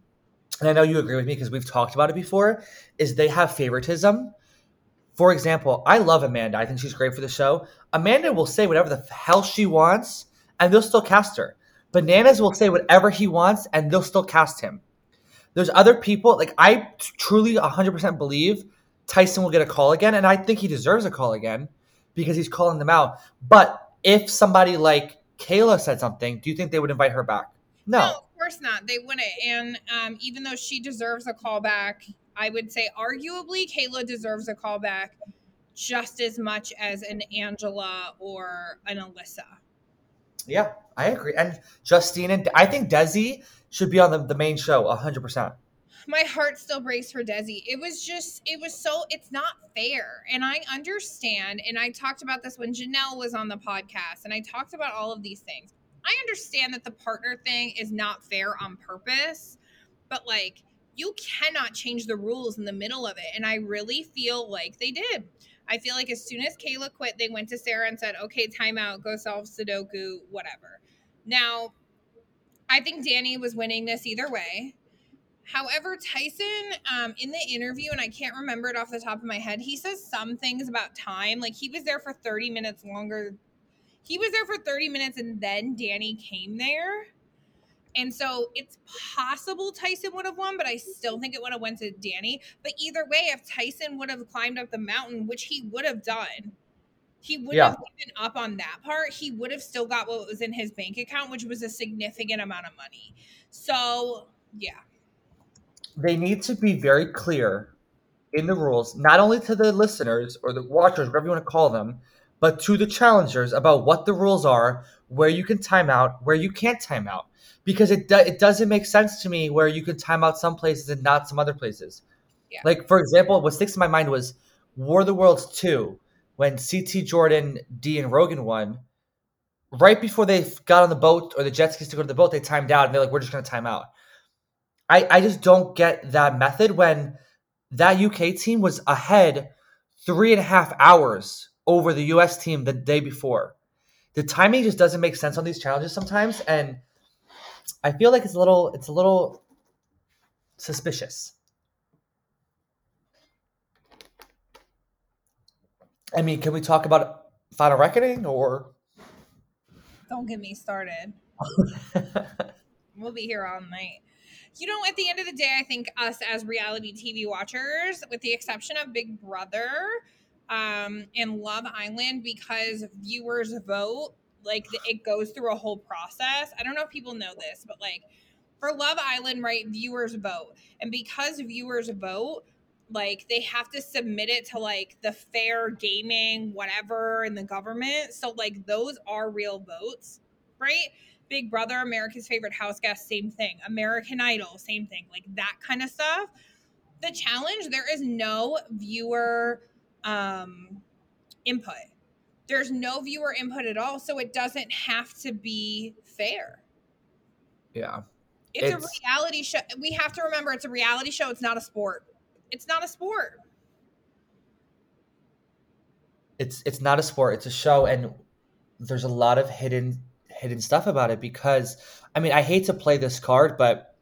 Speaker 2: and I know you agree with me because we've talked about it before, is they have favoritism. For example, I love Amanda. I think she's great for the show. Amanda will say whatever the hell she wants, and they'll still cast her. Bananas will say whatever he wants, and they'll still cast him. There's other people, like I truly 100% believe Tyson will get a call again, and I think he deserves a call again because he's calling them out. But if somebody like Kayla said something, do you think they would invite her back? No.
Speaker 1: No, of course not. They wouldn't. And um, even though she deserves a callback, I would say arguably Kayla deserves a callback just as much as an Angela or an Alyssa.
Speaker 2: Yeah, I agree. And Justine and I think Desi should be on the, the main show 100%.
Speaker 1: my heart still breaks for Desi. It was just, it was so, it's not fair. And I understand. And I talked about this when Janelle was on the podcast, and I talked about all of these things. I understand that the partner thing is not fair on purpose, but like, you cannot change the rules in the middle of it. And I really feel like they did. I feel like as soon as Kayla quit, they went to Sarah and said, okay, timeout, go solve Sudoku, whatever. Now, I think Danny was winning this either way. However, Tyson, um, in the interview, and I can't remember it off the top of my head, he says some things about time. Like he was there for 30 minutes longer. He was there for 30 minutes and then Danny came there. And so it's possible Tyson would have won, but I still think it would have went to Danny. But either way, if Tyson would have climbed up the mountain, which he would have done, he would
Speaker 2: Yeah.
Speaker 1: have given up on that part. He would have still got what was in his bank account, which was a significant amount of money. So yeah.
Speaker 2: They need to be very clear in the rules, not only to the listeners or the watchers, whatever you want to call them, but to the challengers about what the rules are, where you can time out, where you can't time out. Because it, do, it doesn't make sense to me where you can time out some places and not some other places.
Speaker 1: Yeah.
Speaker 2: Like, for example, what sticks in my mind was War of the Worlds 2, when CT Jordan, D, and Rogan won. Right before they got on the boat or the jet skis to go to the boat, they timed out and they're like, we're just going to time out. I, I just don't get that method when that UK team was ahead three and a half hours over the US team the day before. The timing just doesn't make sense on these challenges sometimes, and I feel like it's a little it's a little suspicious. I mean, can we talk about Final Reckoning or
Speaker 1: Don't get me started. we'll be here all night. You know, at the end of the day, I think us as reality TV watchers, with the exception of Big Brother um, and Love Island, because viewers vote, like it goes through a whole process. I don't know if people know this, but like for Love Island, right, viewers vote. And because viewers vote, like they have to submit it to like the fair gaming, whatever, in the government. So, like, those are real votes, right? Big Brother, America's Favorite House Guest, same thing. American Idol, same thing. Like that kind of stuff. The challenge, there is no viewer um, input. There's no viewer input at all, so it doesn't have to be fair.
Speaker 2: yeah?
Speaker 1: It's,
Speaker 2: It's-
Speaker 1: a reality show. We have to remember it's a reality show. It's not a sport. It's not a sport.
Speaker 2: it's it's not a sport it's a show and there's a lot of hidden hidden stuff about it because i mean i hate to play this card but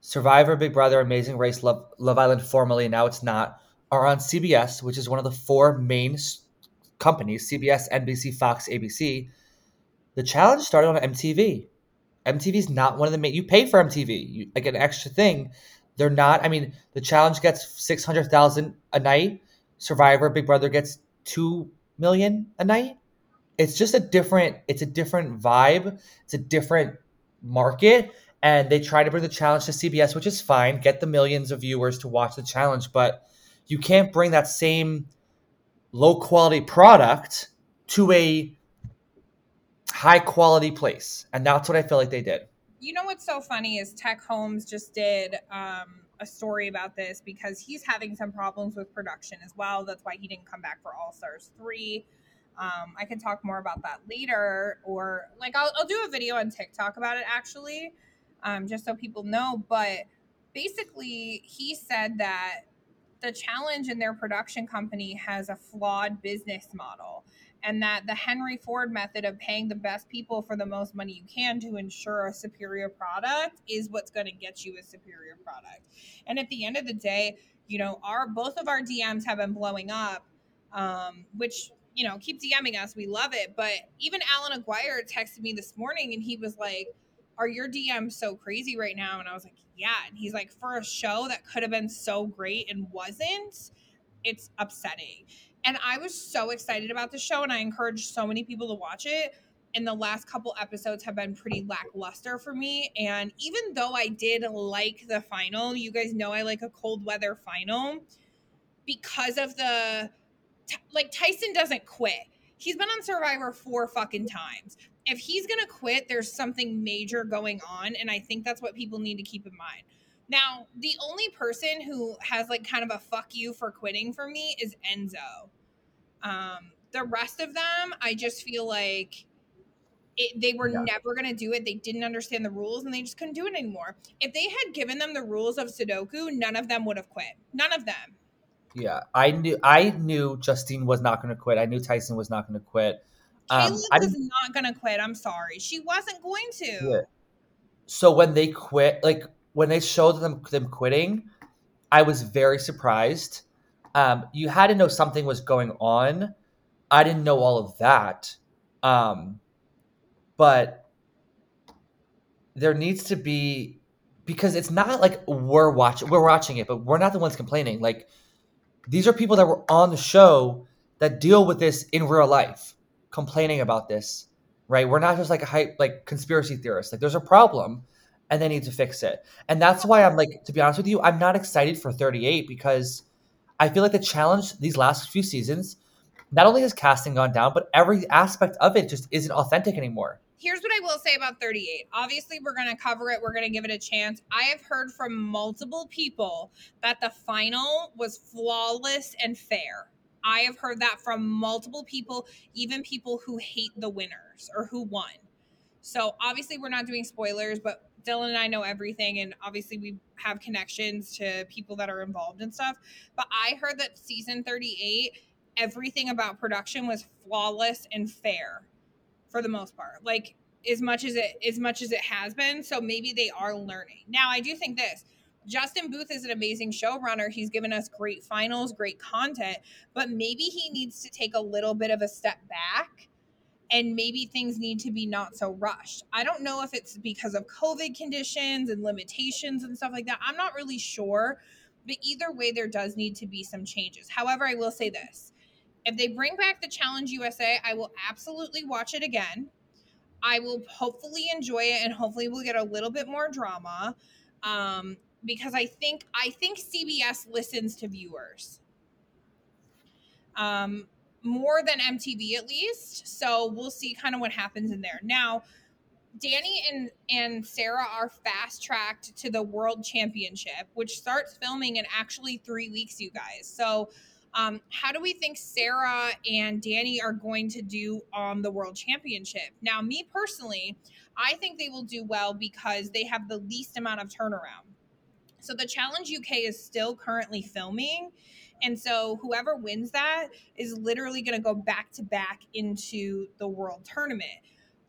Speaker 2: Survivor, Big Brother, Amazing Race, Love, Love Island, formerly now it's not, are on CBS, which is one of the four main s- companies: CBS, NBC, Fox, ABC. The challenge started on MTV. MTV is not one of the main. You pay for MTV, you, like an extra thing. They're not. I mean, the challenge gets six hundred thousand a night. Survivor, Big Brother gets two million a night. It's just a different. It's a different vibe. It's a different market, and they try to bring the challenge to CBS, which is fine. Get the millions of viewers to watch the challenge, but you can't bring that same low quality product to a high quality place, and that's what I feel like they did.
Speaker 1: You know what's so funny is Tech Holmes just did um, a story about this because he's having some problems with production as well. That's why he didn't come back for All Stars 3. Um, I can talk more about that later, or like I'll, I'll do a video on TikTok about it actually, um, just so people know. But basically, he said that the challenge in their production company has a flawed business model and that the Henry Ford method of paying the best people for the most money you can to ensure a superior product is what's going to get you a superior product. And at the end of the day, you know, our both of our DMs have been blowing up, um, which you know keep DMing us. We love it. But even Alan Aguirre texted me this morning, and he was like, "Are your DMs so crazy right now?" And I was like, "Yeah." And he's like, "For a show that could have been so great and wasn't." It's upsetting. And I was so excited about the show, and I encouraged so many people to watch it. And the last couple episodes have been pretty lackluster for me. And even though I did like the final, you guys know I like a cold weather final because of the like Tyson doesn't quit. He's been on Survivor four fucking times. If he's gonna quit, there's something major going on, and I think that's what people need to keep in mind. Now, the only person who has like kind of a fuck you for quitting for me is Enzo. Um, the rest of them, I just feel like it, they were
Speaker 2: Yeah.
Speaker 1: never going to do it. They didn't understand the rules and they just couldn't do it anymore. If they had given them the rules of Sudoku, none of them would have quit. None of them.
Speaker 2: Yeah, I knew. I knew Justine was not going to quit. I knew Tyson was not going to quit. Um,
Speaker 1: Caleb
Speaker 2: I
Speaker 1: was
Speaker 2: didn't.
Speaker 1: not going to quit. I'm sorry. She wasn't going to.
Speaker 2: Yeah. So when they quit, like when they showed them them quitting, I was very surprised. Um, you had to know something was going on. I didn't know all of that, um, but there needs to be because it's not like we're watching we're watching it, but we're not the ones complaining. Like these are people that were on the show that deal with this in real life, complaining about this, right? We're not just like a hype like conspiracy theorists. Like there's a problem and they need to fix it. And that's why I'm like, to be honest with you, I'm not excited for 38 because I feel like the challenge these last few seasons, not only has casting gone down, but every aspect of it just isn't authentic anymore.
Speaker 1: Here's what I will say about 38. Obviously, we're going to cover it. We're going to give it a chance. I have heard from multiple people that the final was flawless and fair. I have heard that from multiple people, even people who hate the winners or who won. So obviously, we're not doing spoilers, but Dylan and I know everything, and obviously, we have connections to people that are involved and stuff. But I heard that season 38, everything about production was flawless and fair for the most part. Like as much as it as much as it has been. So maybe they are learning. Now I do think this. Justin Booth is an amazing showrunner. He's given us great finals, great content, but maybe he needs to take a little bit of a step back and maybe things need to be not so rushed. I don't know if it's because of COVID conditions and limitations and stuff like that. I'm not really sure, but either way there does need to be some changes. However, I will say this. If they bring back the Challenge USA, I will absolutely watch it again. I will hopefully enjoy it and hopefully we'll get a little bit more drama. Um, because I think I think CBS listens to viewers. Um, more than MTV at least. So we'll see kind of what happens in there. Now, Danny and and Sarah are fast tracked to the World Championship, which starts filming in actually three weeks, you guys. So, um, how do we think Sarah and Danny are going to do on the World Championship? Now, me personally, I think they will do well because they have the least amount of turnaround. So the Challenge UK is still currently filming. And so whoever wins that is literally going to go back to back into the world tournament.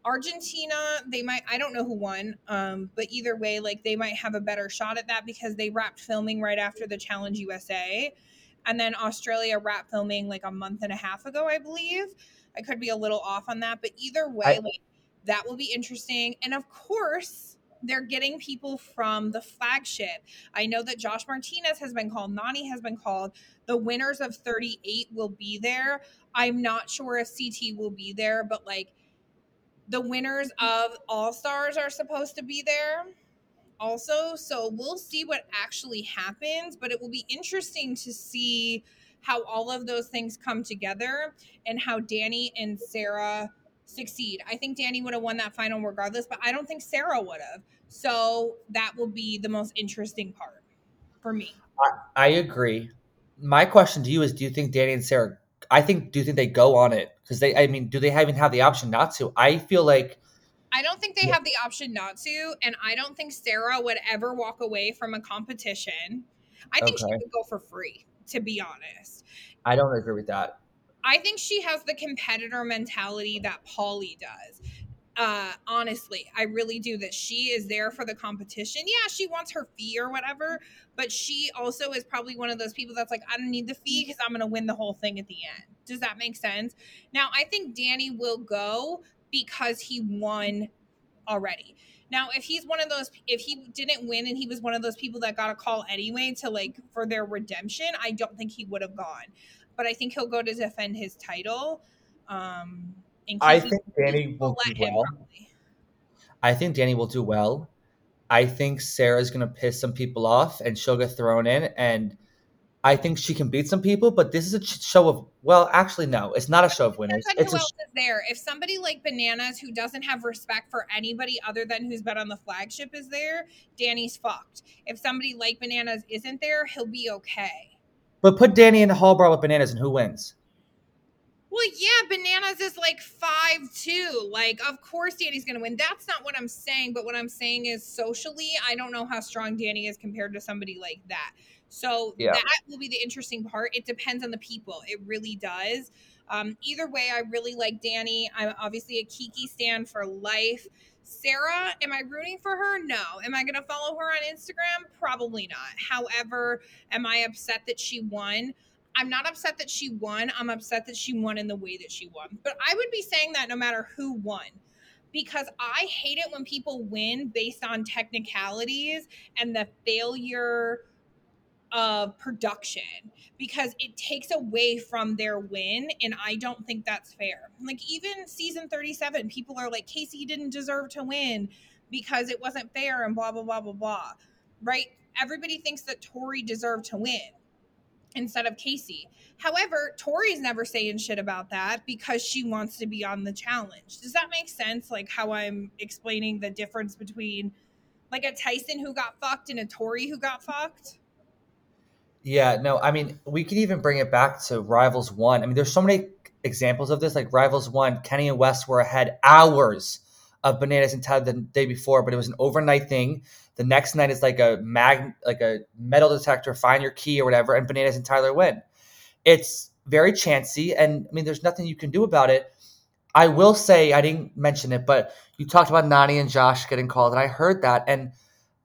Speaker 1: Argentina, they might I don't know who won, um, but either way, like they might have a better shot at that because they wrapped filming right after the Challenge USA. And then Australia wrapped filming like a month and a half ago, I believe. I could be a little off on that, but either way,
Speaker 2: I-
Speaker 1: like that will be interesting. And of course, they're getting people from the flagship. I know that Josh Martinez has been called, Nani has been called. The winners of 38 will be there. I'm not sure if CT will be there, but like the winners of All Stars are supposed to be there also. So we'll see what actually happens, but it will be interesting to see how all of those things come together and how Danny and Sarah succeed. I think Danny would have won that final regardless, but I don't think Sarah would have. So that will be the most interesting part for me.
Speaker 2: I agree. My question to you is: Do you think Danny and Sarah? I think. Do you think they go on it? Because they. I mean, do they even have the option not to? I feel like.
Speaker 1: I don't think they have the option not to, and I don't think Sarah would ever walk away from a competition. I think she
Speaker 2: Okay.
Speaker 1: would go for free, to be honest.
Speaker 2: I don't agree with that.
Speaker 1: I think she has the competitor mentality that Polly does. Uh, honestly, I really do. That she is there for the competition. Yeah, she wants her fee or whatever, but she also is probably one of those people that's like, I don't need the fee because I'm going to win the whole thing at the end. Does that make sense? Now, I think Danny will go because he won already. Now, if he's one of those, if he didn't win and he was one of those people that got a call anyway to like for their redemption, I don't think he would have gone. But I think he'll go to defend his title. Um,
Speaker 2: I think Danny will do well. I think Danny will do well. I think Sarah's gonna piss some people off, and she'll get thrown in. And I think she can beat some people. But this is a show of. Well, actually, no, it's not a show of winners. It's
Speaker 1: who else is there. If somebody like Bananas, who doesn't have respect for anybody other than who's been on the flagship, is there, Danny's fucked. If somebody like Bananas isn't there, he'll be okay.
Speaker 2: But put Danny in the hall bar with bananas, and who wins?
Speaker 1: Well, yeah, Bananas is like five two. Like, of course Danny's gonna win. That's not what I'm saying, but what I'm saying is socially, I don't know how strong Danny is compared to somebody like that. So
Speaker 2: Yeah.
Speaker 1: that will be the interesting part. It depends on the people. It really does. Um, either way, I really like Danny. I'm obviously a Kiki stand for life. Sarah, am I rooting for her? No. Am I going to follow her on Instagram? Probably not. However, am I upset that she won? I'm not upset that she won. I'm upset that she won in the way that she won. But I would be saying that no matter who won. Because I hate it when people win based on technicalities and the failure of production because it takes away from their win and I don't think that's fair. Like even season 37 people are like Casey didn't deserve to win because it wasn't fair and blah blah blah blah blah. Right? Everybody thinks that Tori deserved to win instead of Casey. However, Tori's never saying shit about that because she wants to be on the challenge. Does that make sense? Like how I'm explaining the difference between like a Tyson who got fucked and a Tori who got fucked?
Speaker 2: Yeah, no, I mean, we could even bring it back to Rivals One. I mean, there's so many examples of this. Like Rivals One, Kenny and Wes were ahead hours of Bananas and Tyler the day before, but it was an overnight thing. The next night is like a mag, like a metal detector, find your key or whatever, and Bananas and Tyler win. It's very chancy, and I mean, there's nothing you can do about it. I will say, I didn't mention it, but you talked about Nani and Josh getting called, and I heard that, and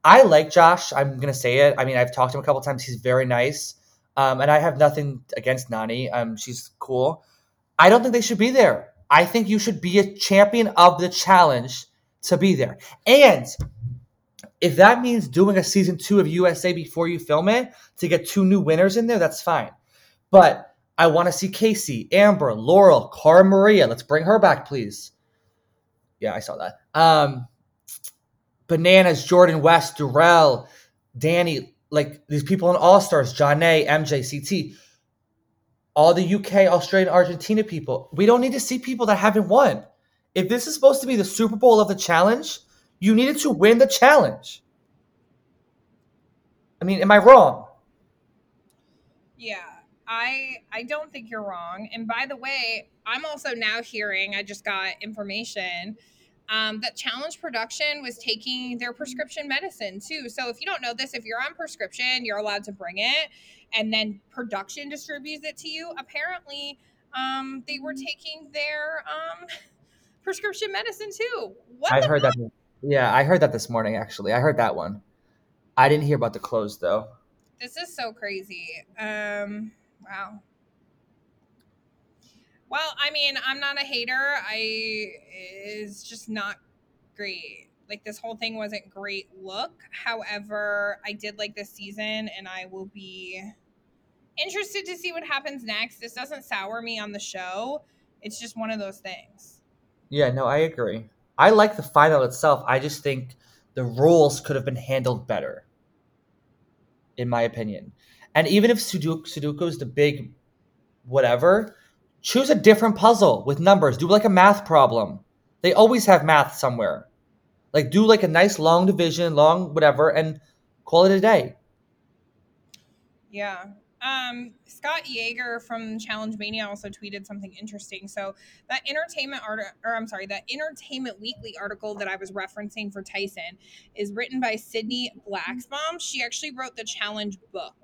Speaker 2: I like Josh. I'm gonna say it. I mean, I've talked to him a couple times. He's very nice, um, and I have nothing against Nani. Um, she's cool. I don't think they should be there. I think you should be a champion of the challenge to be there. And if that means doing a season two of USA before you film it to get two new winners in there, that's fine. But I want to see Casey, Amber, Laurel, Cara Maria. Let's bring her back, please. Yeah, I saw that. Um, Bananas, Jordan West, Darrell, Danny, like these people in All Stars, John A, MJ, CT, all the UK, Australian, Argentina people. We don't need to see people that haven't won. If this is supposed to be the Super Bowl of the challenge, you needed to win the challenge. I mean, am I wrong?
Speaker 1: Yeah, I I don't think you're wrong. And by the way, I'm also now hearing I just got information um, that Challenge Production was taking their prescription medicine too. So if you don't know this, if you're on prescription, you're allowed to bring it, and then production distributes it to you. Apparently, um, they were taking their um, prescription medicine too. What
Speaker 2: I heard
Speaker 1: fuck?
Speaker 2: that. Yeah, I heard that this morning. Actually, I heard that one. I didn't hear about the clothes though.
Speaker 1: This is so crazy. Um, wow. Well, I mean, I'm not a hater. I is just not great. Like this whole thing wasn't great look. However, I did like this season and I will be interested to see what happens next. This doesn't sour me on the show. It's just one of those things.
Speaker 2: Yeah, no, I agree. I like the final itself. I just think the rules could have been handled better, in my opinion. And even if Sudoku, Sudoku is the big whatever, choose a different puzzle with numbers. Do like a math problem. They always have math somewhere. Like do like a nice long division, long whatever, and call it a day.
Speaker 1: Yeah. Um, Scott Yager from Challenge Mania also tweeted something interesting. So that entertainment art, or I'm sorry, that Entertainment Weekly article that I was referencing for Tyson is written by Sydney Bucksbaum. She actually wrote the challenge book,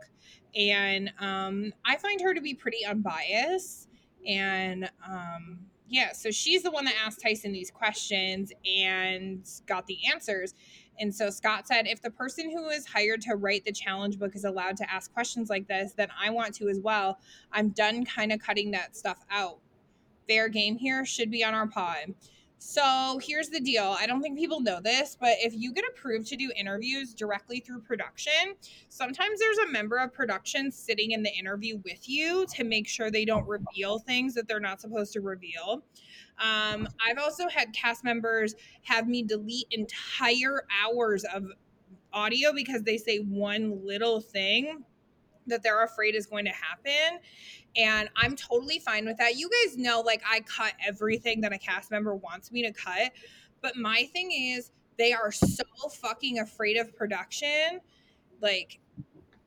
Speaker 1: and um, I find her to be pretty unbiased. And um, yeah, so she's the one that asked Tyson these questions and got the answers. And so Scott said, if the person who is hired to write the challenge book is allowed to ask questions like this, then I want to as well. I'm done kind of cutting that stuff out. Fair game here should be on our pod. So here's the deal. I don't think people know this, but if you get approved to do interviews directly through production, sometimes there's a member of production sitting in the interview with you to make sure they don't reveal things that they're not supposed to reveal. Um, I've also had cast members have me delete entire hours of audio because they say one little thing that they're afraid is going to happen. And I'm totally fine with that. You guys know, like, I cut everything that a cast member wants me to cut. But my thing is, they are so fucking afraid of production. Like,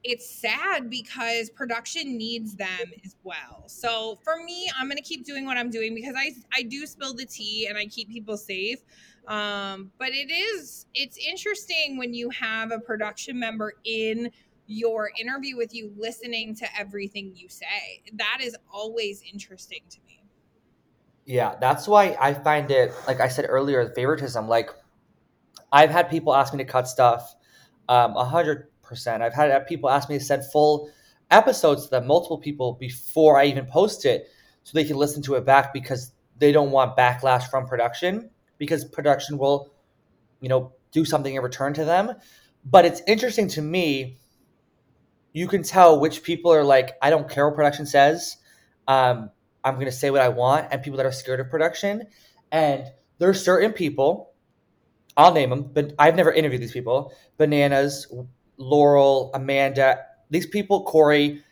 Speaker 1: it's sad because production needs them as well. So for me, I'm gonna keep doing what I'm doing because I I do spill the tea and I keep people safe. Um, but it is it's interesting when you have a production member in your interview with you listening to everything you say. That is always interesting to me.
Speaker 2: Yeah, that's why I find it like I said earlier, favoritism. Like I've had people ask me to cut stuff, um, a hundred percent. I've had people ask me to send full episodes to them, multiple people before I even post it, so they can listen to it back because they don't want backlash from production because production will, you know, do something in return to them. But it's interesting to me. You can tell which people are like, I don't care what production says. Um, I'm going to say what I want, and people that are scared of production. And there are certain people, I'll name them, but I've never interviewed these people. Bananas, Laurel, Amanda, these people, Corey,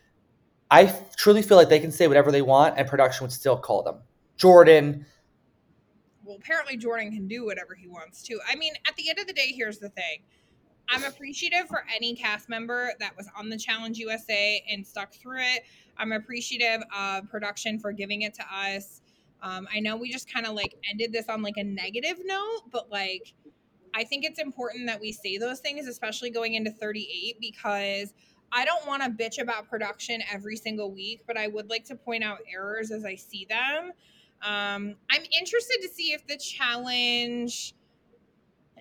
Speaker 2: I truly feel like they can say whatever they want, and production would still call them. Jordan,
Speaker 1: Well, apparently Jordan can do whatever he wants to. I mean, at the end of the day, here's the thing. I'm appreciative for any cast member that was on the Challenge USA and stuck through it. I'm appreciative of production for giving it to us. Um, I know we just kind of like ended this on like a negative note, but like I think it's important that we say those things, especially going into 38, because I don't want to bitch about production every single week, but I would like to point out errors as I see them. Um, I'm interested to see if the challenge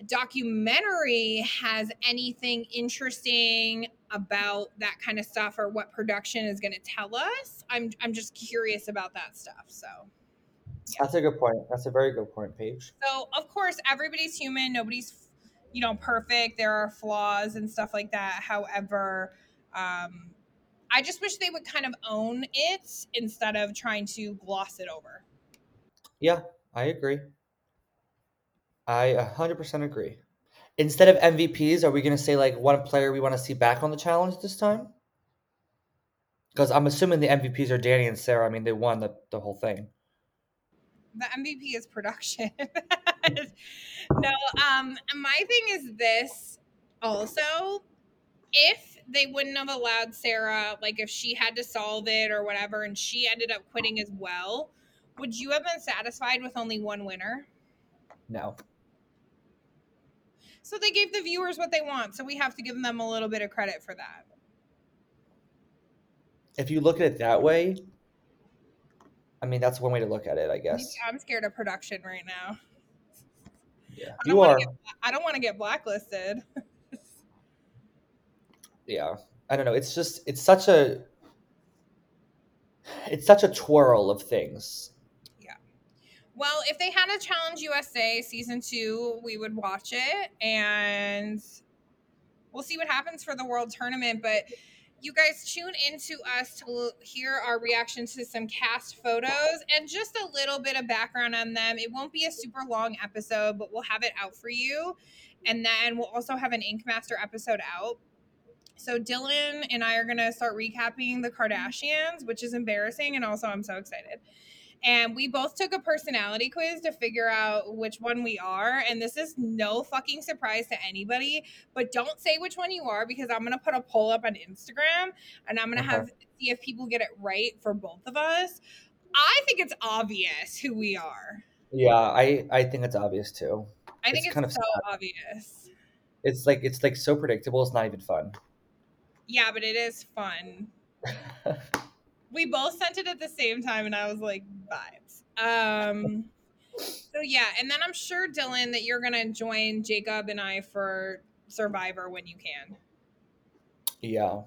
Speaker 1: documentary has anything interesting about that kind of stuff or what production is going to tell us. I'm I'm just curious about that stuff. So
Speaker 2: that's a good point. That's a very good point, Paige.
Speaker 1: so of course everybody's human, nobody's you know perfect. There are flaws and stuff like that. However, um I just wish they would kind of own it instead of trying to gloss it over.
Speaker 2: Yeah, I agree. I 100% agree. Instead of MVPs, are we going to say like one player we want to see back on the challenge this time? Because I'm assuming the MVPs are Danny and Sarah. I mean, they won the, the whole thing.
Speaker 1: The MVP is production. no, um, my thing is this also. If they wouldn't have allowed Sarah, like if she had to solve it or whatever, and she ended up quitting as well, would you have been satisfied with only one winner?
Speaker 2: No.
Speaker 1: So they gave the viewers what they want, so we have to give them a little bit of credit for that.
Speaker 2: If you look at it that way, I mean, that's one way to look at it, I
Speaker 1: Maybe
Speaker 2: guess.
Speaker 1: I'm scared of production right now.
Speaker 2: Yeah,
Speaker 1: I
Speaker 2: you are.
Speaker 1: Get, I don't want to get blacklisted.
Speaker 2: Yeah, I don't know. It's just it's such a it's such a twirl of things. Yeah.
Speaker 1: Well, if they had a Challenge USA season two, we would watch it and we'll see what happens for the world tournament. But you guys tune into us to hear our reaction to some cast photos and just a little bit of background on them. It won't be a super long episode, but we'll have it out for you. And then we'll also have an Ink Master episode out. So Dylan and I are gonna start recapping the Kardashians, which is embarrassing, and also I'm so excited. And we both took a personality quiz to figure out which one we are. And this is no fucking surprise to anybody. But don't say which one you are because I'm gonna put a poll up on Instagram and I'm gonna
Speaker 2: Okay.
Speaker 1: have see if people get it right for both of us. I think it's obvious who we are.
Speaker 2: Yeah, I I think it's obvious too.
Speaker 1: I think
Speaker 2: It's
Speaker 1: it's,
Speaker 2: kind of
Speaker 1: so
Speaker 2: sad.
Speaker 1: obvious.
Speaker 2: It's like it's like so predictable. It's not even fun.
Speaker 1: Yeah, but it is fun. we both sent it at the same time and I was like, vibes. Um so yeah, and then I'm sure Dylan that you're gonna join Jacob and I for Survivor when you can.
Speaker 2: Yeah,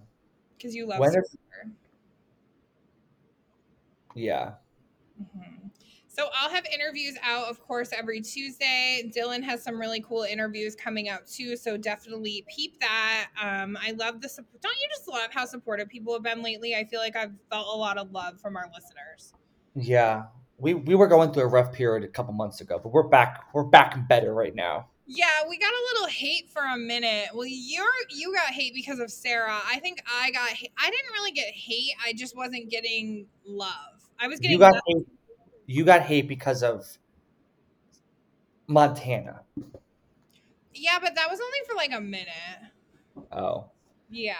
Speaker 1: Because you love
Speaker 2: When
Speaker 1: Survivor.
Speaker 2: yeah.
Speaker 1: So I'll have interviews out, of course, every Tuesday. Dylan has some really cool interviews coming out too, so definitely peep that. Um, I love the support. Don't you just love how supportive people have been lately? I feel like I've felt a lot of love from our listeners.
Speaker 2: Yeah, we we were going through a rough period a couple months ago, but we're back. We're back and better right now.
Speaker 1: Yeah, we got a little hate for a minute. Well, you're you got hate because of Sarah. I think I got. I didn't really get hate. I just wasn't getting love. I was getting
Speaker 2: You got
Speaker 1: love.
Speaker 2: hate, you got hate because of Montana.
Speaker 1: Yeah, but that was only for like a minute.
Speaker 2: Oh,
Speaker 1: Yeah.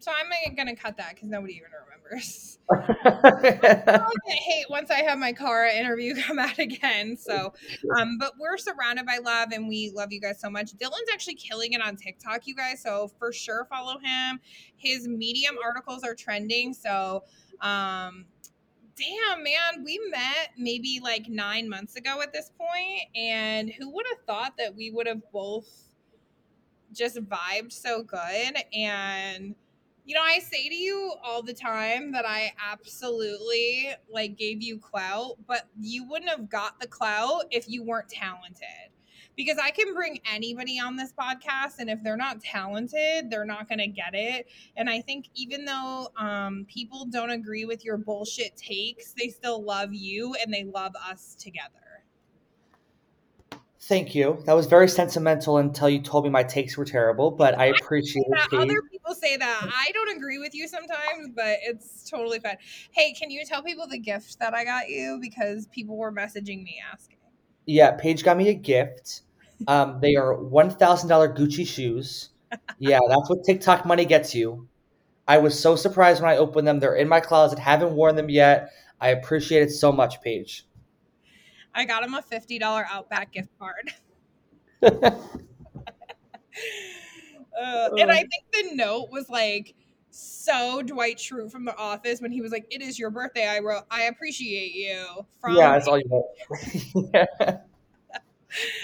Speaker 1: So I'm like, gonna cut that because nobody even remembers. I'll get hate once I have my Cara interview come out again. So, um, but we're surrounded by love and we love you guys so much. Dylan's actually killing it on TikTok, you guys. So for sure follow him. His medium articles are trending. So, um, damn man, we met maybe like nine months ago at this point, and who would have thought that we would have both just vibed so good and you know, I say to you all the time that I absolutely like gave you clout, but you wouldn't have got the clout if you weren't talented. Because I can bring anybody on this podcast, and if they're not talented, they're not going to get it. And I think even though um, people don't agree with your bullshit takes, they still love you and they love us together.
Speaker 2: thank you. That was very sentimental until you told me my takes were terrible, but I appreciate it.
Speaker 1: Other people say that. I don't agree with you sometimes, but it's totally fine. Hey, can you tell people the gift that I got you? Because people were messaging me asking.
Speaker 2: Yeah, Paige got me a gift. Um, they are one thousand dollar Gucci shoes. Yeah, that's what TikTok money gets you. I was so surprised when I opened them. They're in my closet. Haven't worn them yet. I appreciate it so much, Paige.
Speaker 1: I got him a $50 Outback gift card. Uh, and I think the note was like so Dwight Schrute from The Office when he was like, "It is your birthday." I wrote, "I appreciate you." From
Speaker 2: yeah, that's all you want. Yeah.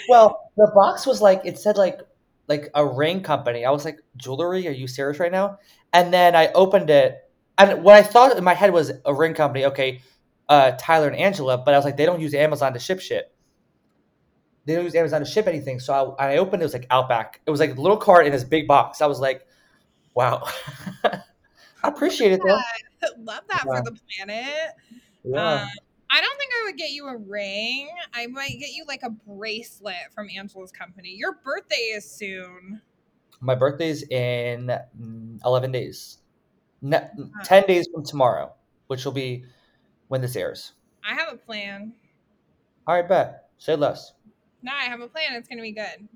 Speaker 2: Well, the box was like it said like like a ring company. I was like, jewelry? Are you serious right now? And then I opened it, and what I thought in my head was a ring company. Okay, uh, Tyler and Angela, but I was like, they don't use Amazon to ship shit. They don't use Amazon to ship anything. So I, I opened it, it was like Outback. It was like a little card in this big box. I was like, wow. I appreciate it though.
Speaker 1: Love that
Speaker 2: Yeah.
Speaker 1: for the planet.
Speaker 2: Yeah.
Speaker 1: Um, I don't think I would get you a ring. I might get you like a bracelet from Angela's company. Your birthday is soon.
Speaker 2: My birthday is in mm, 11 days. Ne- 10 days from tomorrow, which will be when this airs.
Speaker 1: I have a plan.
Speaker 2: All right, bet. Say less.
Speaker 1: No, I have a plan. It's gonna be good.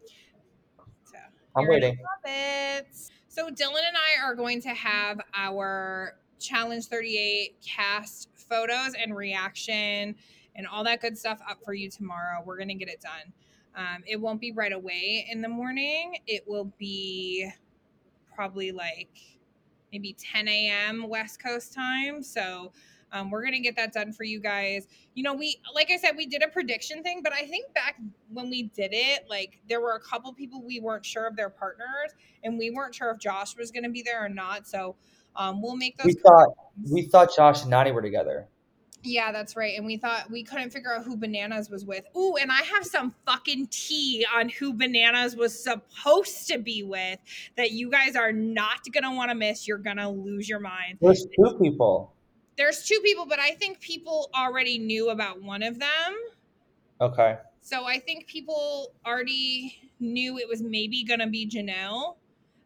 Speaker 1: So
Speaker 2: I'm waiting.
Speaker 1: love it. So Dylan and I are going to have our Challenge 38 cast photos and reaction and all that good stuff up for you tomorrow. We're gonna get it done. Um, it won't be right away in the morning. It will be probably like maybe 10 a.m. West Coast time. So Um, we're gonna get that done for you guys. You know, we like I said, we did a prediction thing, but I think back when we did it, like there were a couple people we weren't sure of their partners, and we weren't sure if Josh was gonna be there or not. So um, we'll make those.
Speaker 2: We thought we thought Josh and Nani were together.
Speaker 1: Yeah, that's right. And we thought we couldn't figure out who Bananas was with. Ooh, and I have some fucking tea on who Bananas was supposed to be with that you guys are not gonna want to miss. You're gonna lose your mind.
Speaker 2: There's two people.
Speaker 1: There's two people, but I think people already knew about one of them.
Speaker 2: Okay.
Speaker 1: So I think people already knew it was maybe gonna be Janelle,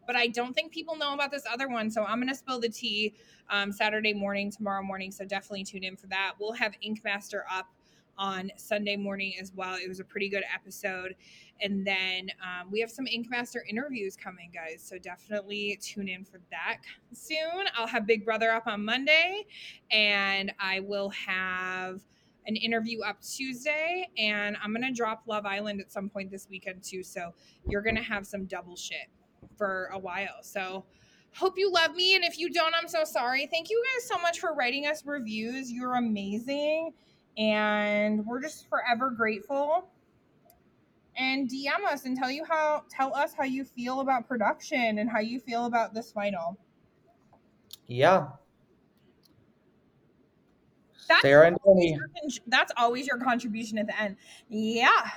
Speaker 1: but I don't think people know about this other one. So I'm gonna spill the tea um, Saturday morning, tomorrow morning. So definitely tune in for that. We'll have Ink Master up on Sunday morning as well. It was a pretty good episode. And then um, we have some Ink Master interviews coming, guys. So definitely tune in for that soon. I'll have Big Brother up on Monday, and I will have an interview up Tuesday. And I'm to drop Love Island at some point this weekend, too. So you're to have some double shit for a while. So hope you love me. And if you don't, I'm so sorry. Thank you guys so much for writing us reviews. You're amazing. And we're just forever grateful. And DM us and tell you how tell us how you feel about production and how you feel about this final.
Speaker 2: Yeah.
Speaker 1: That's
Speaker 2: Sarah and Danny.
Speaker 1: con- that's always your contribution at the end. Yeah.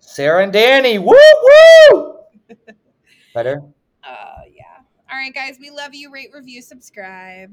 Speaker 2: Sarah and Danny. Woo woo. Better.
Speaker 1: Uh yeah. All right, guys. We love you. Rate, review, subscribe.